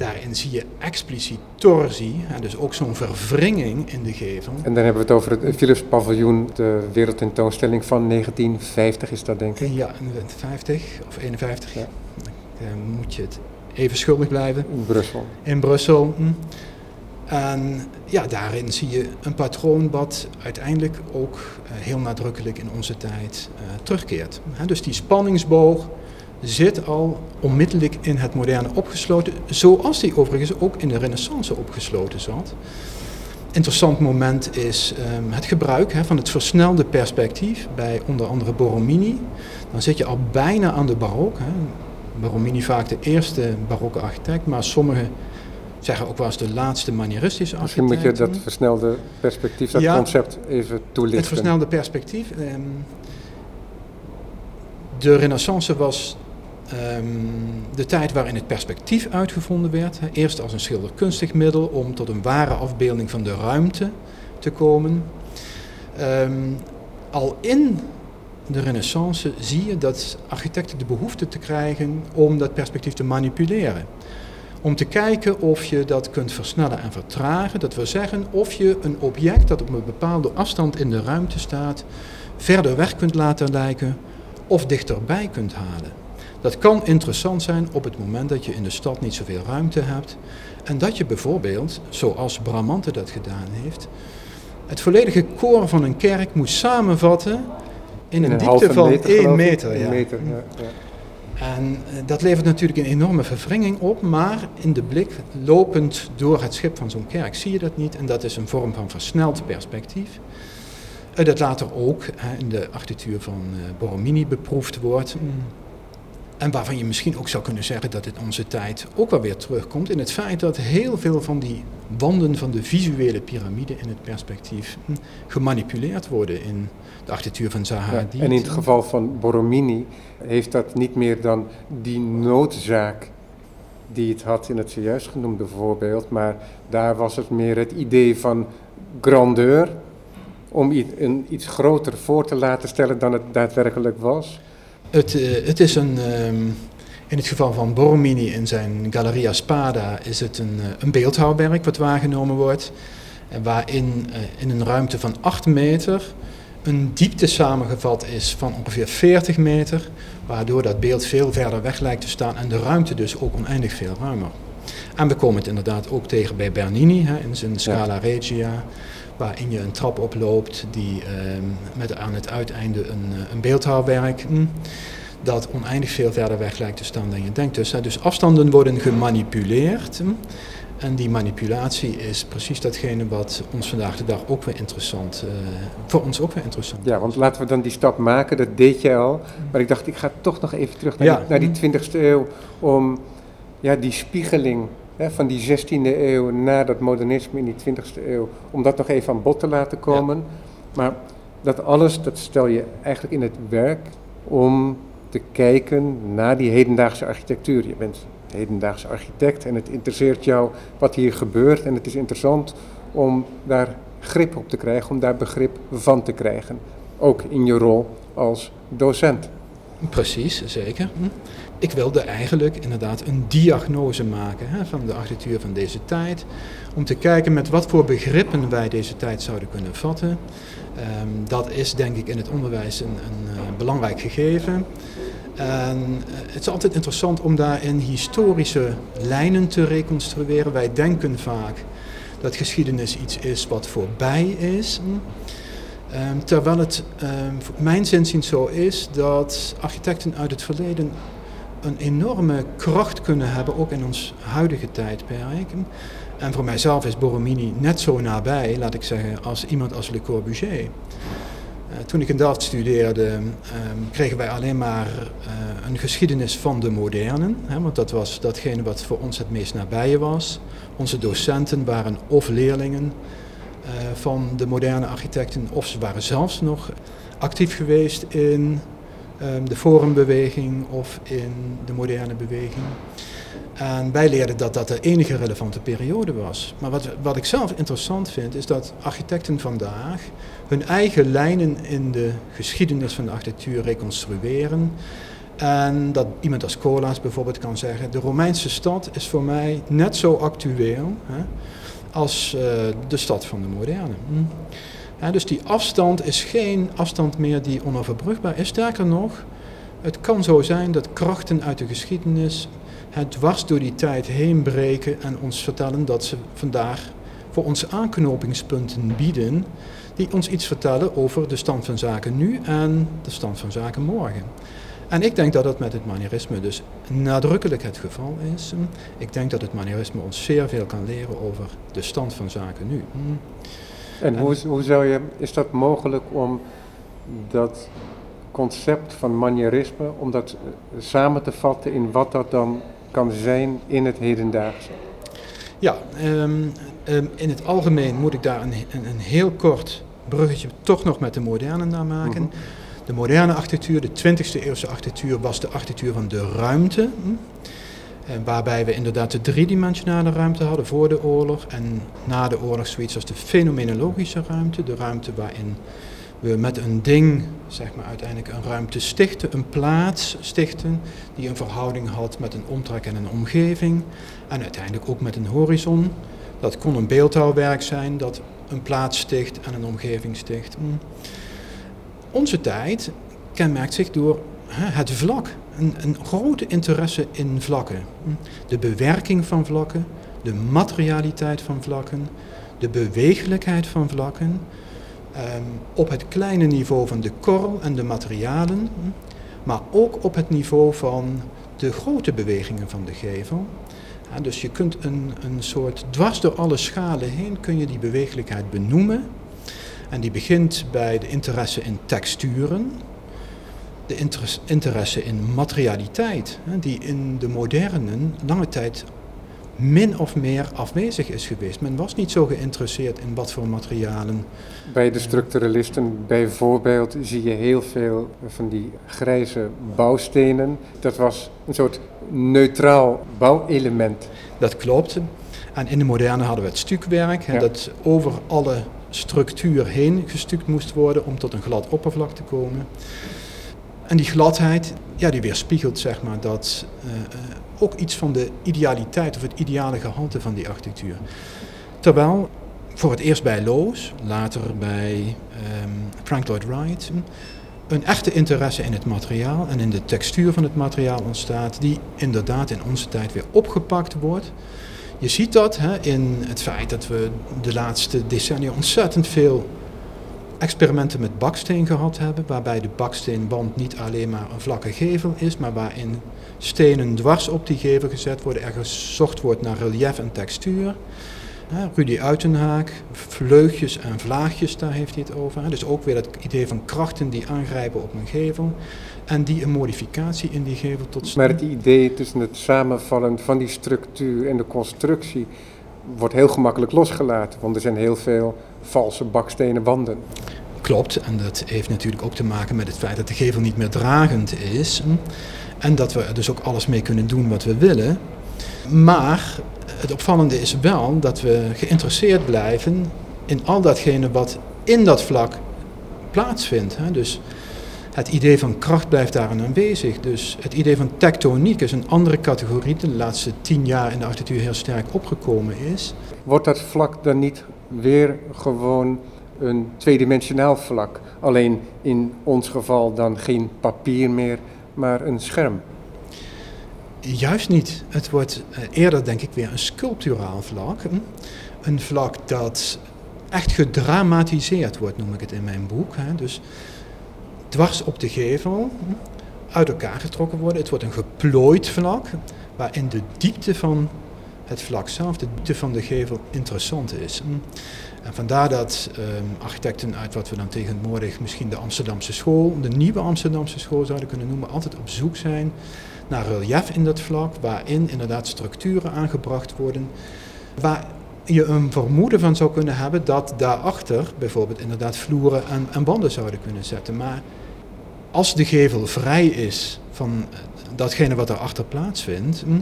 Daarin zie je expliciet torsie, en dus ook zo'n verwringing in de gevel. En dan hebben we het over het Philips paviljoen, de wereldtentoonstelling van 1950 is dat denk ik? Ja, 50 of 51. Ja. Dan moet je het even schuldig blijven. In Brussel. In Brussel. Hm. En ja, daarin zie je een patroon wat uiteindelijk ook uh, heel nadrukkelijk in onze tijd uh, terugkeert. dus die spanningsboog zit al onmiddellijk in het moderne opgesloten, zoals die overigens ook in de renaissance opgesloten zat. Interessant moment is um, het gebruik van het versnelde perspectief bij onder andere Borromini. Dan zit je al bijna aan de barok. Hè. Borromini vaak de eerste barokke architect, maar sommigen zeggen ook wel eens de laatste manieristische architect. Misschien moet je dat versnelde perspectief, dat concept even toelichten. Het versnelde perspectief. Um, de renaissance was de tijd waarin het perspectief uitgevonden werd. Eerst als een schilderkunstig middel om tot een ware afbeelding van de ruimte te komen. Um, al in de renaissance zie je dat architecten de behoefte te krijgen om dat perspectief te manipuleren. Om te kijken of je dat kunt versnellen en vertragen. Dat wil zeggen of je een object dat op een bepaalde afstand in de ruimte staat, verder weg kunt laten lijken of dichterbij kunt halen. Dat kan interessant zijn op het moment dat je in de stad niet zoveel ruimte hebt. En dat je bijvoorbeeld, zoals Bramante dat gedaan heeft, het volledige koor van een kerk moet samenvatten in een, diepte van 1 meter. ja. meter ja, ja. En eh, dat levert natuurlijk een enorme verwringing op, maar in de blik lopend door het schip van zo'n kerk zie je dat niet. En dat is een vorm van versneld perspectief. Eh, dat later ook in de architectuur van eh, Borromini beproefd wordt. En waarvan je misschien ook zou kunnen zeggen dat het onze tijd ook wel weer terugkomt in het feit dat heel veel van die wanden van de visuele piramide in het perspectief hm, gemanipuleerd worden in de architectuur van Zaha ja, En in het geval van Borromini heeft dat niet meer dan die noodzaak die het had in het zojuist genoemde voorbeeld, maar daar was het meer het idee van grandeur, om een iets groter voor te laten stellen dan het daadwerkelijk was. Het, uh, het is een, um, in het geval van Borromini in zijn Galleria Spada is het een, uh, een beeldhouwwerk wat waargenomen wordt. En waarin in een ruimte van 8 meter een diepte samengevat is van ongeveer 40 meter. Waardoor dat beeld veel verder weg lijkt te staan en de ruimte dus ook oneindig veel ruimer. En we komen het inderdaad ook tegen bij Bernini hè, in zijn Scala Regia waarin je een trap oploopt die ehm, met aan het uiteinde een, eh, een beeldhouwwerk hm, dat oneindig veel verder weg lijkt te staan dan je denkt. Dus, dus afstanden worden gemanipuleerd. Hm, en die manipulatie is precies datgene wat ons vandaag de dag ook weer interessant, uh, voor ons ook weer interessant Ja, want laten we dan die stap maken, dat deed je al. Maar ik dacht, ik ga toch nog even terug naar, die, naar die 20e eeuw om ja, die spiegeling van die 16e eeuw naar dat modernisme in die 20e eeuw, om dat nog even aan bod te laten komen. Maar dat alles, dat stel je eigenlijk in het werk om te kijken naar die hedendaagse architectuur. Je bent hedendaagse architect en het interesseert jou wat hier gebeurt en het is interessant om daar grip op te krijgen, om daar begrip van te krijgen. Ook in je rol als docent. Precies, zeker. Hm. Ik wilde eigenlijk inderdaad een diagnose maken hè, van de architectuur van deze tijd. Om te kijken met wat voor begrippen wij deze tijd zouden kunnen vatten. Um, dat is denk ik in het onderwijs een, een uh, belangrijk gegeven. En uh, het is altijd interessant om daarin historische lijnen te reconstrueren. Wij denken vaak dat geschiedenis iets is wat voorbij is. Um, terwijl het voor mijn zinzien zo is dat architecten uit het verleden een enorme kracht kunnen hebben, ook in ons huidige tijdperk. En voor mijzelf is Borromini net zo nabij, laat ik zeggen, als iemand als Le Corbusier. Uh, toen ik in Delft studeerde, um, kregen wij alleen maar uh, een geschiedenis van de modernen. Hè, want dat was datgene wat voor ons het meest nabije was. Onze docenten waren of leerlingen uh, van de moderne architecten, of ze waren zelfs nog actief geweest in um, de forumbeweging of in de moderne beweging. En wij leerden dat dat de enige relevante periode was. Maar wat, wat ik zelf interessant vind, is dat architecten vandaag hun eigen lijnen in de geschiedenis van de architectuur reconstrueren. En dat iemand als Colas bijvoorbeeld kan zeggen: de Romeinse stad is voor mij net zo actueel hè, als uh, de stad van de moderne. Hm. Dus die afstand is geen afstand meer die onoverbrugbaar is. Sterker nog, het kan zo zijn dat krachten uit de geschiedenis het dwars door die tijd heen breken en ons vertellen dat ze vandaag voor ons aanknopingspunten bieden die ons iets vertellen over de stand van zaken nu en de stand van zaken morgen. En ik denk dat dat met het manierisme dus nadrukkelijk het geval is. Ik denk dat het manierisme ons zeer veel kan leren over de stand van zaken nu. En hoe, hoe zou je, is dat mogelijk om dat concept van manierisme, om dat samen te vatten in wat dat dan kan zijn in het hedendaagse? Ja, um, um, in het algemeen moet ik daar een, een, een, heel kort bruggetje toch nog met de moderne naar maken. Mm -hmm. De moderne architectuur, de 20e eeuwse architectuur, was de architectuur van de ruimte. Hm? waarbij we inderdaad de driedimensionale ruimte hadden voor de oorlog en na de oorlog zoiets als de fenomenologische ruimte, de ruimte waarin we met een ding zeg maar, uiteindelijk een ruimte stichten, een plaats stichten die een verhouding had met een omtrek en een omgeving en uiteindelijk ook met een horizon. Dat kon een beeldhouwwerk zijn dat een plaats sticht en een omgeving sticht. Hm. Onze tijd kenmerkt zich door het vlak, een, grote interesse in vlakken. De bewerking van vlakken, de materialiteit van vlakken, de bewegelijkheid van vlakken, Ehm, op het kleine niveau van de korrel en de materialen, maar ook op het niveau van de grote bewegingen van de gevel. dus je kunt een, een soort dwars door alle schalen heen kun je die bewegelijkheid benoemen. En die begint bij de interesse in texturen, de interesse in materialiteit, die in de moderne lange tijd min of meer afwezig is geweest. Men was niet zo geïnteresseerd in wat voor materialen. Bij de structuralisten bijvoorbeeld zie je heel veel van die grijze bouwstenen. Dat was een soort neutraal bouwelement. Dat klopt. En in de moderne hadden we het stukwerk, dat over alle structuur heen gestuukt moest worden om tot een glad oppervlak te komen. En die gladheid, ja, die weerspiegelt zeg maar dat uh, ook iets van de idealiteit of het ideale gehalte van die architectuur. Terwijl voor het eerst bij Loos, later bij um, Frank Lloyd Wright, een echte interesse in het materiaal en in de textuur van het materiaal ontstaat, die inderdaad in onze tijd weer opgepakt wordt. Je ziet dat hè, in het feit dat we de laatste decennia ontzettend veel experimenten met baksteen gehad hebben, waarbij de baksteenwand niet alleen maar een vlakke gevel is, maar waarin stenen dwars op die gevel gezet worden, er gezocht wordt naar relief en textuur. Rudy Uitenhaak, vleugjes en vlaagjes, daar heeft hij het over. Dus ook weer het idee van krachten die aangrijpen op een gevel. En die een modificatie in die gevel tot stand. Maar het idee tussen het samenvallen van die structuur en de constructie wordt heel gemakkelijk losgelaten. Want er zijn heel veel valse bakstenen wanden. Klopt, en dat heeft natuurlijk ook te maken met het feit dat de gevel niet meer dragend is. En dat we er dus ook alles mee kunnen doen wat we willen. Maar het opvallende is wel dat we geïnteresseerd blijven in al datgene wat in dat vlak plaatsvindt. Dus het idee van kracht blijft daarin aanwezig. Dus het idee van tectoniek is een andere categorie die de laatste tien jaar in de architectuur heel sterk opgekomen is. Wordt dat vlak dan niet weer gewoon een tweedimensionaal vlak? Alleen in ons geval dan geen papier meer, maar een scherm. Juist niet. Het wordt eh, eerder denk ik weer een sculpturaal vlak. Hm? Een vlak dat echt gedramatiseerd wordt, noem ik het in mijn boek. Dus dwars op de gevel, hm? uit elkaar getrokken worden. Het wordt een geplooid vlak, waarin de diepte van het vlak zelf, de diepte van de gevel, interessant is. Hm? En vandaar dat um, architecten uit wat we dan tegenwoordig misschien de Amsterdamse school, de nieuwe Amsterdamse school zouden kunnen noemen, altijd op zoek zijn naar relief in dat vlak, waarin inderdaad structuren aangebracht worden, waar je een vermoeden van zou kunnen hebben dat daarachter bijvoorbeeld inderdaad vloeren en, en wanden zouden kunnen zetten. Maar als de gevel vrij is van datgene wat erachter plaatsvindt, hm,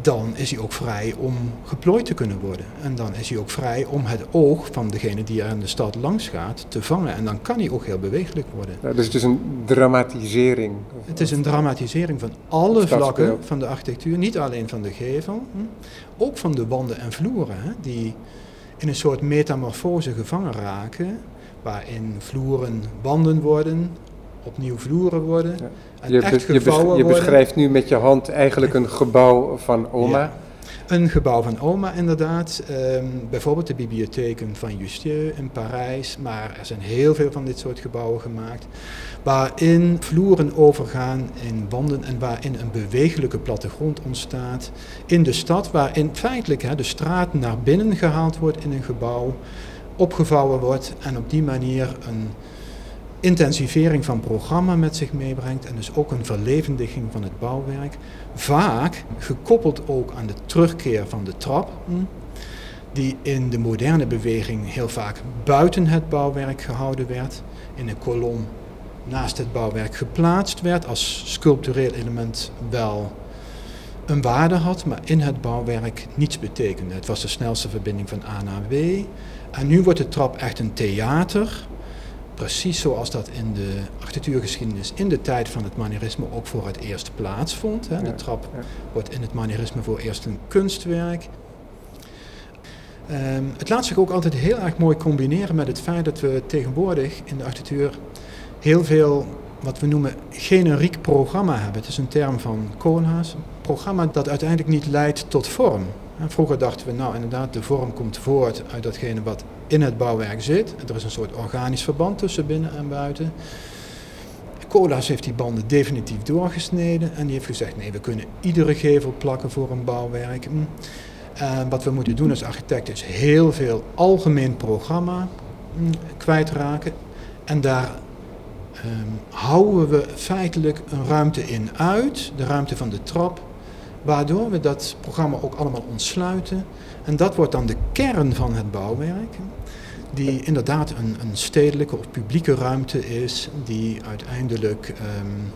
dan is hij ook vrij om geplooid te kunnen worden. En dan is hij ook vrij om het oog van degene die er in de stad langs gaat te vangen. En dan kan hij ook heel bewegelijk worden. Ja, dus het is een dramatisering? Het is een dramatisering van alle vlakken van de architectuur. Niet alleen van de gevel, hm? ook van de wanden en vloeren. Hè, die in een soort metamorfose gevangen raken. Waarin vloeren wanden worden, opnieuw vloeren worden. En je, echt je, je beschrijft nu met je hand eigenlijk een gebouw van oma. Een gebouw van oma inderdaad. Ehm, bijvoorbeeld de bibliotheken van Justieu in Parijs. Maar er zijn heel veel van dit soort gebouwen gemaakt. Waarin vloeren overgaan in wanden en waarin een bewegelijke plattegrond ontstaat. In de stad waarin feitelijk hè, de straat naar binnen gehaald wordt in een gebouw. Opgevouwen wordt en op die manier een intensivering van programma met zich meebrengt en dus ook een verlevendiging van het bouwwerk. Vaak gekoppeld ook aan de terugkeer van de trap, hm, die in de moderne beweging heel vaak buiten het bouwwerk gehouden werd, in een kolom naast het bouwwerk geplaatst werd, als sculptureel element wel een waarde had, maar in het bouwwerk niets betekende. Het was de snelste verbinding van A naar B. En nu wordt de trap echt een theater precies zoals dat in de architectuurgeschiedenis in de tijd van het manierisme ook voor het eerst plaatsvond. Hè. De trap wordt in het manierisme voor eerst een kunstwerk. Um, het laat zich ook altijd heel erg mooi combineren met het feit dat we tegenwoordig in de architectuur heel veel wat we noemen generiek programma hebben. Het is een term van Koolhaas. Een programma dat uiteindelijk niet leidt tot vorm. vroeger dachten we, nou inderdaad, de vorm komt voort uit datgene wat in het bouwwerk zit. Er is een soort organisch verband tussen binnen en buiten. Koolhaas heeft die banden definitief doorgesneden en die heeft gezegd, nee, we kunnen iedere gevel plakken voor een bouwwerk. Hm. En wat we moeten doen als architect is heel veel algemeen programma hm, kwijtraken en daar um, houden we feitelijk een ruimte in uit, de ruimte van de trap, waardoor we dat programma ook allemaal ontsluiten. En dat wordt dan de kern van het bouwwerk, die inderdaad een, een stedelijke of publieke ruimte is, die uiteindelijk um,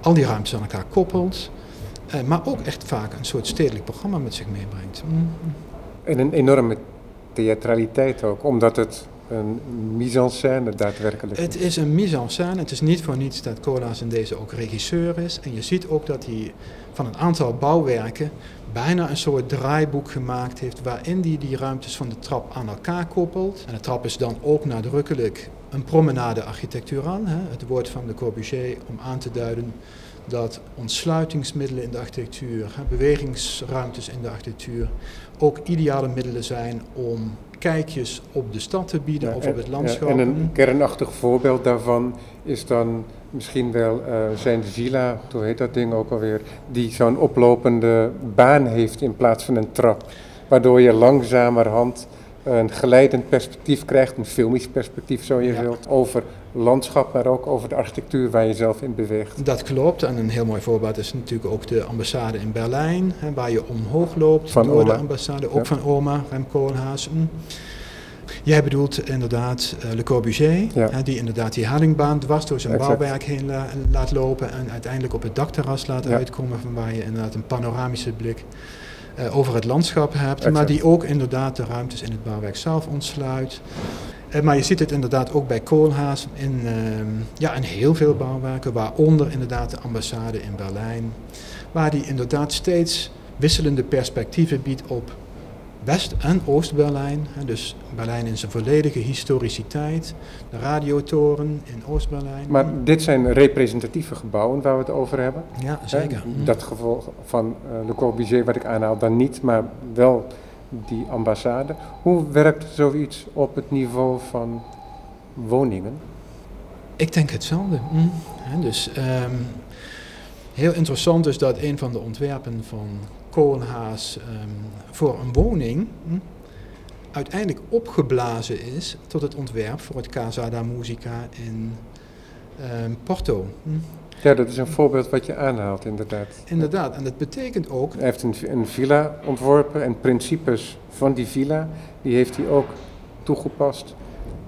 al die ruimtes aan elkaar koppelt, uh, maar ook echt vaak een soort stedelijk programma met zich meebrengt. Mm. En een enorme theatraliteit ook, omdat het een mise-en-scène daadwerkelijk Het is een mise-en-scène. Het is niet voor niets dat Colas in deze ook regisseur is. En je ziet ook dat hij van een aantal bouwwerken bijna een soort draaiboek gemaakt heeft waarin hij die ruimtes van de trap aan elkaar koppelt. En de trap is dan ook nadrukkelijk een promenade architecturaal. Het woord van de Corbusier om aan te duiden dat ontsluitingsmiddelen in de architectuur, bewegingsruimtes in de architectuur, ook ideale middelen zijn om kijkjes op de stad te bieden of op het landschap. en een kernachtig voorbeeld daarvan is dan misschien wel uh, zijn villa, hoe heet dat ding ook alweer, die zo'n oplopende baan heeft in plaats van een trap. Waardoor je langzamerhand een geleidend perspectief krijgt, een filmisch perspectief zo je wilt, over landschap, maar ook over de architectuur waar je zelf in beweegt. Dat klopt. En een heel mooi voorbeeld is natuurlijk ook de ambassade in Berlijn, hè, waar je omhoog loopt van door Oma. de ambassade, ook van Oma, Rem Koolhaas. Jij bedoelt inderdaad uh, Le Corbusier, ja. hè, die inderdaad die hellingbaan dwars door zijn exact. bouwwerk heen la laat lopen en uiteindelijk op het dakterras laat ja. uitkomen, van waar je inderdaad een panoramische blik uh, over het landschap hebt, exact. maar die ook inderdaad de ruimtes in het bouwwerk zelf ontsluit. Uh, maar je ziet het inderdaad ook bij Koolhaas in, uh, ja, in heel veel bouwwerken, waaronder inderdaad de ambassade in Berlijn, waar die inderdaad steeds wisselende perspectieven biedt op West- en Oost-Berlijn. Dus Berlijn in zijn volledige historiciteit, de radiotoren in Oost-Berlijn. Maar dit zijn representatieve gebouwen waar we het over hebben. Ja, zeker. Hè? Dat gevolg van uh, Le Corbusier wat ik aanhaal dan niet, maar wel die ambassade. Hoe werkt zoiets op het niveau van woningen? Ik denk hetzelfde. Mm. He, dus um, heel interessant is dat een van de ontwerpen van Koolhaas um, voor een woning hm, uiteindelijk opgeblazen is tot het ontwerp voor het Casa da Musica in um, Porto. Hm. Ja, dat is een voorbeeld wat je aanhaalt, inderdaad. Inderdaad, en dat betekent ook... Hij heeft een, een villa ontworpen en principes van die villa, die heeft hij ook toegepast.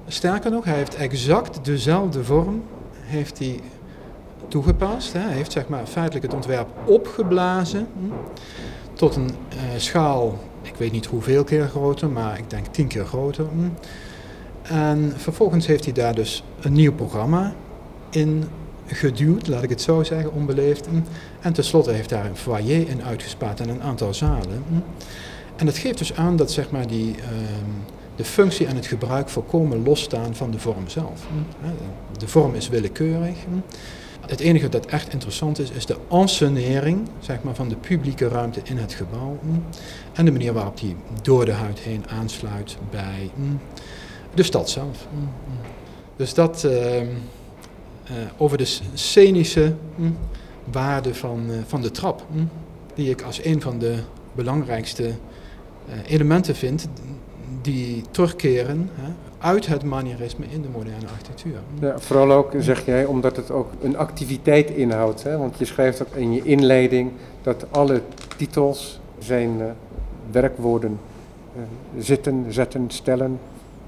Sterker nog, hij heeft exact dezelfde vorm heeft hij toegepast. Hij heeft zeg maar feitelijk het ontwerp opgeblazen hm, tot een uh, schaal, ik weet niet hoeveel keer groter, maar ik denk tien keer groter. Hm. En vervolgens heeft hij daar dus een nieuw programma in geduwd, laat ik het zo zeggen, onbeleefd. Hm. En tenslotte heeft daar een foyer in uitgespaard en een aantal zalen. En dat geeft dus aan dat zeg maar die... Uh, de functie en het gebruik volkomen losstaan van de vorm zelf. De vorm is willekeurig. Het enige dat echt interessant is, is de ensenering zeg maar, van de publieke ruimte in het gebouw. En de manier waarop die door de huid heen aansluit bij de stad zelf. Dus dat uh, uh, over de scenische waarde van, uh, van de trap, die ik als een van de belangrijkste elementen vind die terugkeren uit het manierisme in de moderne architectuur. Ja, vooral ook, zeg jij, omdat het ook een activiteit inhoudt. Hè? Want je schrijft ook in je inleiding dat alle titels zijn uh, werkwoorden uh, zitten, zetten, stellen.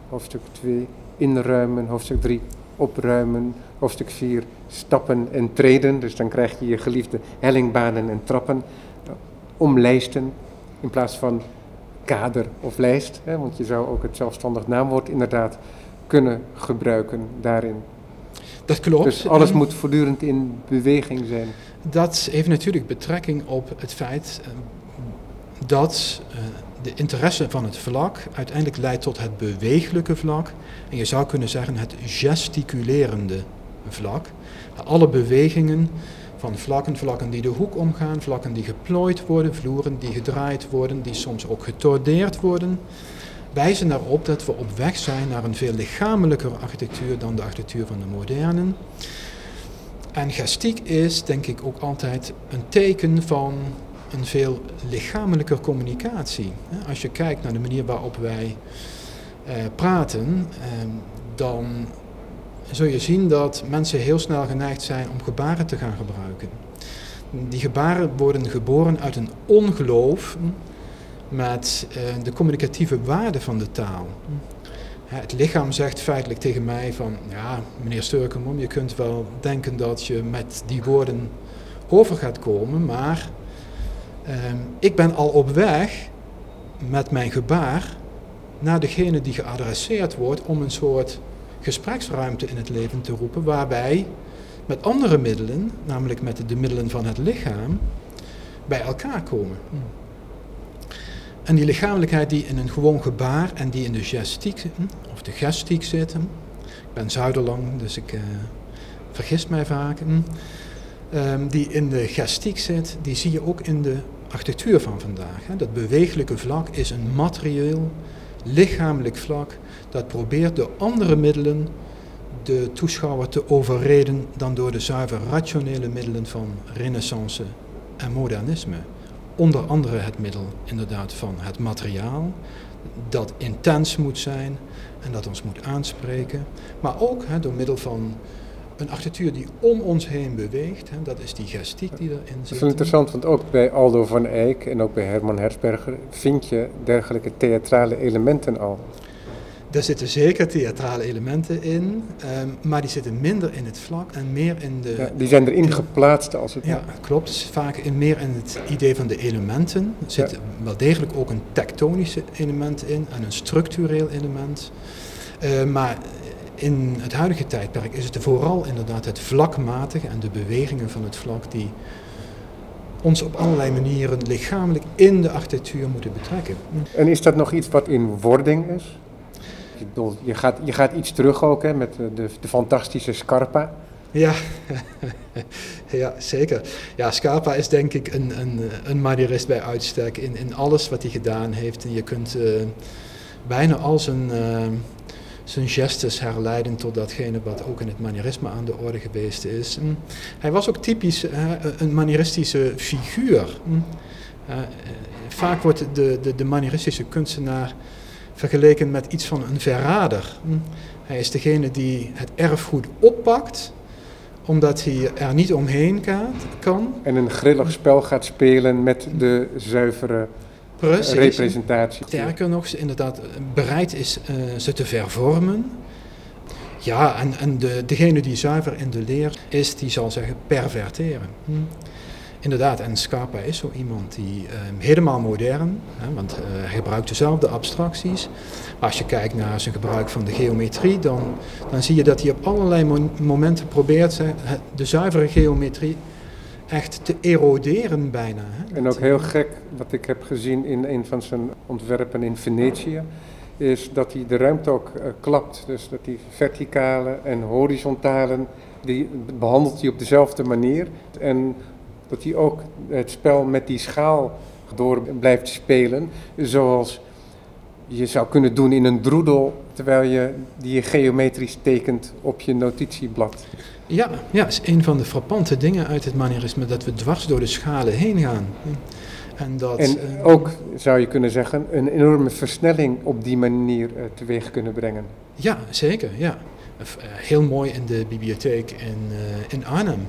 Hoofdstuk 2, inruimen. Hoofdstuk 3, opruimen. Hoofdstuk 4, stappen en treden. Dus dan krijg je je geliefde hellingbanen en trappen. Uh, omlijsten in plaats van kader of lijst, hè, want je zou ook het zelfstandig naamwoord inderdaad kunnen gebruiken daarin. Dat klopt. Dus alles En moet voortdurend in beweging zijn. Dat heeft natuurlijk betrekking op het feit eh, dat eh, de interesse van het vlak uiteindelijk leidt tot het bewegelijke vlak. En je zou kunnen zeggen het gesticulerende vlak. Alle bewegingen van vlakken, vlakken die de hoek omgaan, vlakken die geplooid worden, vloeren die gedraaid worden, die soms ook getordeerd worden, wijzen erop dat we op weg zijn naar een veel lichamelijker architectuur dan de architectuur van de modernen. En gestiek is denk ik ook altijd een teken van een veel lichamelijker communicatie. Als je kijkt naar de manier waarop wij eh, praten, eh, dan zul je zien dat mensen heel snel geneigd zijn om gebaren te gaan gebruiken. Die gebaren worden geboren uit een ongeloof met eh, de communicatieve waarde van de taal. Het lichaam zegt feitelijk tegen mij van, ja, meneer Sturkenbom, je kunt wel denken dat je met die woorden over gaat komen, maar ehm, ik ben al op weg met mijn gebaar naar degene die geadresseerd wordt om een soort gespreksruimte in het leven te roepen, waarbij met andere middelen, namelijk met de middelen van het lichaam, bij elkaar komen. En die lichamelijkheid die in een gewoon gebaar en die in de gestiek, of de gestiek zit. Ik ben zuiderlang, dus ik uh, vergis mij vaak. Um, die in de gestiek zit, die zie je ook in de architectuur van vandaag. Hè. Dat bewegelijke vlak is een materieel, lichamelijk vlak dat probeert door andere middelen de toeschouwer te overreden dan door de zuiver rationele middelen van renaissance en modernisme onder andere het middel inderdaad van het materiaal, dat intens moet zijn en dat ons moet aanspreken, maar ook door middel van een architectuur die om ons heen beweegt, hè, dat is die gestiek die erin zit. Dat is interessant, want ook bij Aldo van Eyck en ook bij Herman Hersberger vind je dergelijke theatrale elementen al. Daar zitten zeker theatrale elementen in, um, maar die zitten minder in het vlak en meer in de... Ja, die zijn erin geplaatst als het Ja, klopt. Vaak in, meer in het idee van de elementen. Er zit ja. wel degelijk ook een tektonische element in en een structureel element. Uh, maar in het huidige tijdperk is het vooral inderdaad het vlakmatige en de bewegingen van het vlak die ons op allerlei manieren lichamelijk in de architectuur moeten betrekken. En is dat nog iets wat in wording is? Je, gaat, je gaat iets terug ook hè, met de, de fantastische Scarpa. Ja, ja, zeker. Ja, Scarpa is denk ik een, een, een manierist bij uitstek in, in alles wat hij gedaan heeft. En je kunt uh, bijna al zijn, zijn gestes herleiden tot datgene wat ook in het manierisme aan de orde geweest is. En hij was ook typisch een manieristische figuur. vaak wordt de, de, de manieristische kunstenaar vergeleken met iets van een verrader. Hm. Hij is degene die het erfgoed oppakt, omdat hij er niet omheen kan. En een grillig spel gaat spelen met de zuivere Precies. representatie. Sterker nog, ze inderdaad bereid is uh, ze te vervormen. Ja, en, en de, degene die zuiver in de leer is, die zal zeggen perverteren. Hm. Inderdaad, en Scarpa is zo iemand die uh, helemaal modern, hè, want uh, hij gebruikt dezelfde abstracties. Maar als je kijkt naar zijn gebruik van de geometrie, dan, dan zie je dat hij op allerlei mo momenten probeert de zuivere geometrie echt te eroderen bijna. Hè. En ook heel gek, wat ik heb gezien in een van zijn ontwerpen in Venetië, is dat hij de ruimte ook uh, klapt. Dus dat hij verticale en horizontale, die behandelt hij op dezelfde manier. En dat hij ook het spel met die schaal door blijft spelen. Zoals je zou kunnen doen in een droedel, terwijl je die geometrisch tekent op je notitieblad. Ja, ja, is een van de frappante dingen uit het manierisme, dat we dwars door de schalen heen gaan. En, dat, en uh, ook, zou je kunnen zeggen, een enorme versnelling op die manier uh, teweeg kunnen brengen. Ja, zeker, ja. Uh, heel mooi in de bibliotheek in, in Arnhem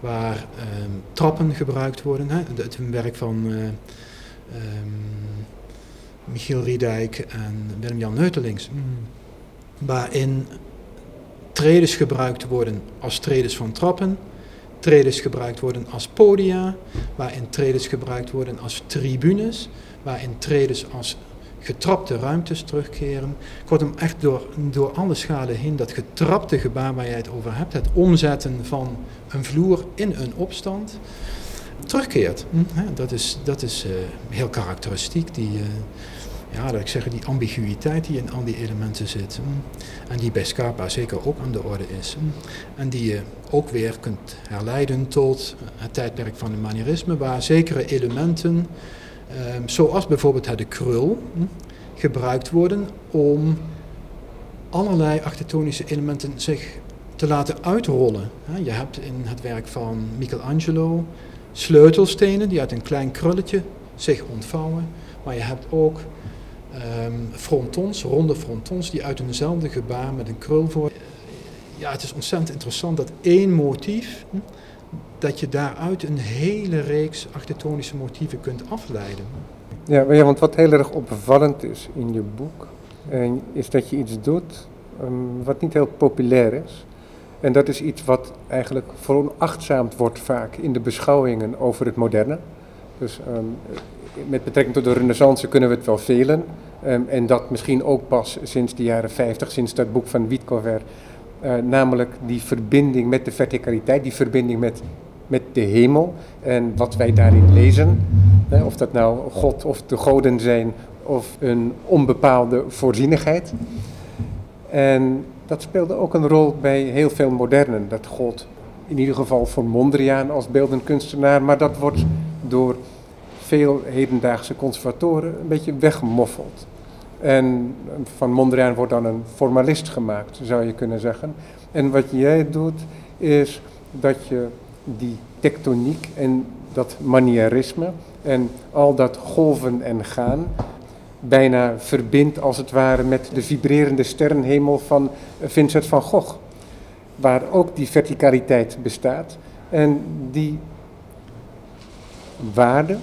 waar um, trappen gebruikt worden. Hè? Het werk van uh, um, Michiel Riedijk en Willem-Jan Neutelings. Mm. Waarin tredes gebruikt worden als tredes van trappen, tredes gebruikt worden als podia, waarin tredes gebruikt worden als tribunes, waarin tredes als getrapte ruimtes terugkeren. Kortom, echt door, door alle schalen heen, dat getrapte gebaar waar je het over hebt, het omzetten van een vloer in een opstand, terugkeert. Hm, dat is, dat is uh, heel karakteristiek, die, uh, ja, dat ik zeg, die ambiguïteit die in al die elementen zit. En die bij Scarpa zeker ook aan de orde is. En die je ook weer kunt herleiden tot het tijdperk van het manierisme, waar zekere elementen Ehm, zoals bijvoorbeeld de krul, gebruikt worden om allerlei architectonische elementen zich te laten uitrollen. Je hebt in het werk van Michelangelo sleutelstenen die uit een klein krulletje zich ontvouwen, maar je hebt ook um, frontons, ronde frontons, die uit eenzelfde gebaar met een krul voor. Ja, het is ontzettend interessant dat één motief hm, dat je daaruit een hele reeks architectonische motieven kunt afleiden. Ja, want wat heel erg opvallend is in je boek, is dat je iets doet ehm, wat niet heel populair is. En dat is iets wat eigenlijk veronachtzaamd wordt vaak in de beschouwingen over het moderne. Dus ehm, met betrekking tot de renaissance kunnen we het wel velen. Um, en dat misschien ook pas sinds de jaren 50, sinds dat boek van Wietkover. Uh, namelijk die verbinding met de verticaliteit, die verbinding met met de hemel en wat wij daarin lezen. Of dat nou God of de goden zijn of een onbepaalde voorzienigheid. En dat speelde ook een rol bij heel veel modernen. Dat God in ieder geval voor Mondriaan als beeldend kunstenaar, maar dat wordt door veel hedendaagse conservatoren een beetje weggemoffeld. En van Mondriaan wordt dan een formalist gemaakt, zou je kunnen zeggen. En wat jij doet, is dat je die tectoniek en dat manierisme en al dat golven en gaan bijna verbindt als het ware met de vibrerende sterrenhemel van Vincent van Gogh. Waar ook die verticaliteit bestaat. En die waarde,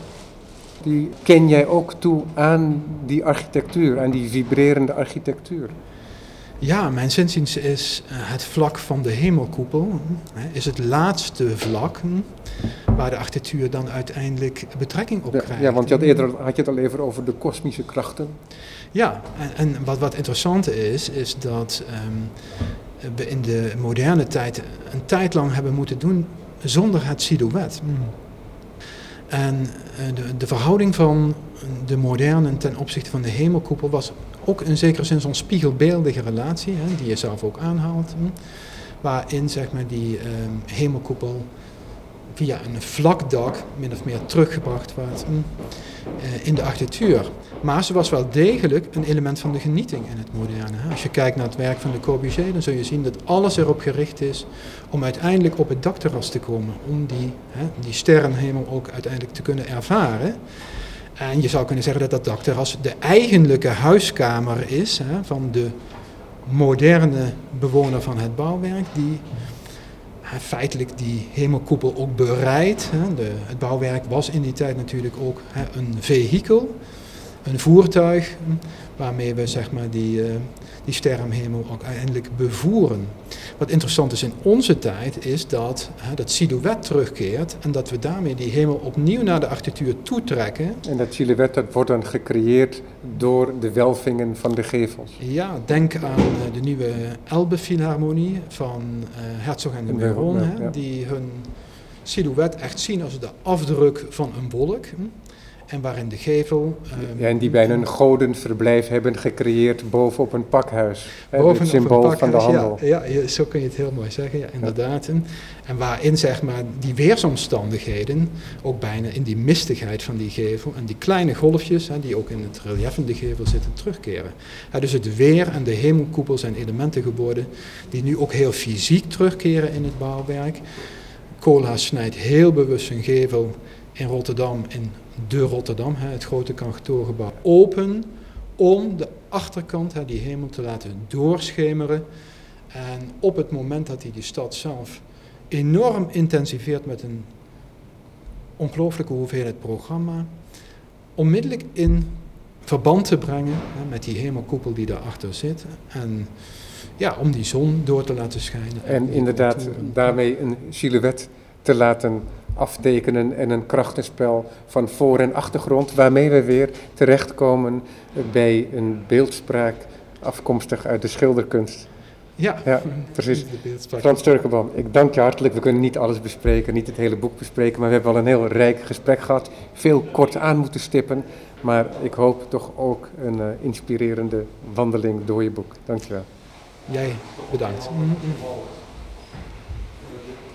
die ken jij ook toe aan die architectuur, aan die vibrerende architectuur. Ja, mijn zinziens is eh, het vlak van de hemelkoepel, is het laatste vlak hm, waar de architectuur dan uiteindelijk betrekking op krijgt. Ja, want je had eerder had je het al even over de kosmische krachten. Ja, en, en wat, wat interessant is, is dat um, we in de moderne tijd een tijd lang hebben moeten doen zonder het silhouet. Hm. En eh, de, de verhouding van de moderne ten opzichte van de hemelkoepel was ook in zekere zin zo'n spiegelbeeldige relatie, hè, die je zelf ook aanhaalt, hm, waarin zeg maar, die ehm, hemelkoepel via een vlak dak min of meer teruggebracht wordt hm, eh, in de architectuur. Maar ze was wel degelijk een element van de genieting in het moderne. Als je kijkt naar het werk van Le Corbusier, dan zul je zien dat alles erop gericht is om uiteindelijk op het dakterras te komen, om die, die sterrenhemel ook uiteindelijk te kunnen ervaren. En je zou kunnen zeggen dat dat dakterras de eigenlijke huiskamer is van de moderne bewoner van het bouwwerk, die feitelijk die hemelkoepel ook bereidt. Hè. De, het bouwwerk was in die tijd natuurlijk ook een vehikel, een voertuig waarmee we zeg maar, die, uh, die sterrenhemel ook uiteindelijk bevoeren. Wat interessant is in onze tijd is dat hè, dat silhouet terugkeert en dat we daarmee die hemel opnieuw naar de architectuur toetrekken. En dat silhouet dat wordt dan gecreëerd door de welvingen van de gevels. Ja, denk aan uh, de nieuwe Elbe Philharmonie van uh, Herzog en de Baron, ja. die hun silhouet echt zien als de afdruk van een wolk. En waarin de gevel. Um, ja, en die bijna een godenverblijf hebben gecreëerd bovenop een pakhuis. Boven het symbool pakhuis, van de handel. Ja, ja, zo kun je het heel mooi zeggen, ja, inderdaad. En waarin zeg maar die weersomstandigheden ook bijna in die mistigheid van die gevel en die kleine golfjes hè, die ook in het relief van de gevel zitten terugkeren. Ja, dus het weer en de hemelkoepel zijn elementen geworden die nu ook heel fysiek terugkeren in het bouwwerk. Koolhaas snijdt heel bewust zijn gevel in Rotterdam in de Rotterdam, het grote kantoorgebouw, open om de achterkant, die hemel, te laten doorschemeren. En op het moment dat hij die stad zelf enorm intensiveert met een ongelooflijke hoeveelheid programma, onmiddellijk in verband te brengen met die hemelkoepel die daarachter zit. En ja, om die zon door te laten schijnen. En, en inderdaad daarmee een silhouet te laten aftekenen en een krachtenspel van voor- en achtergrond, waarmee we weer terechtkomen bij een beeldspraak afkomstig uit de schilderkunst. Ja, Ja, precies. Frans Turkenboom, ik dank je hartelijk. We kunnen niet alles bespreken, niet het hele boek bespreken, maar we hebben al een heel rijk gesprek gehad. Veel kort aan moeten stippen, maar ik hoop toch ook een eh, inspirerende wandeling door je boek. Dank je wel. Jij bedankt.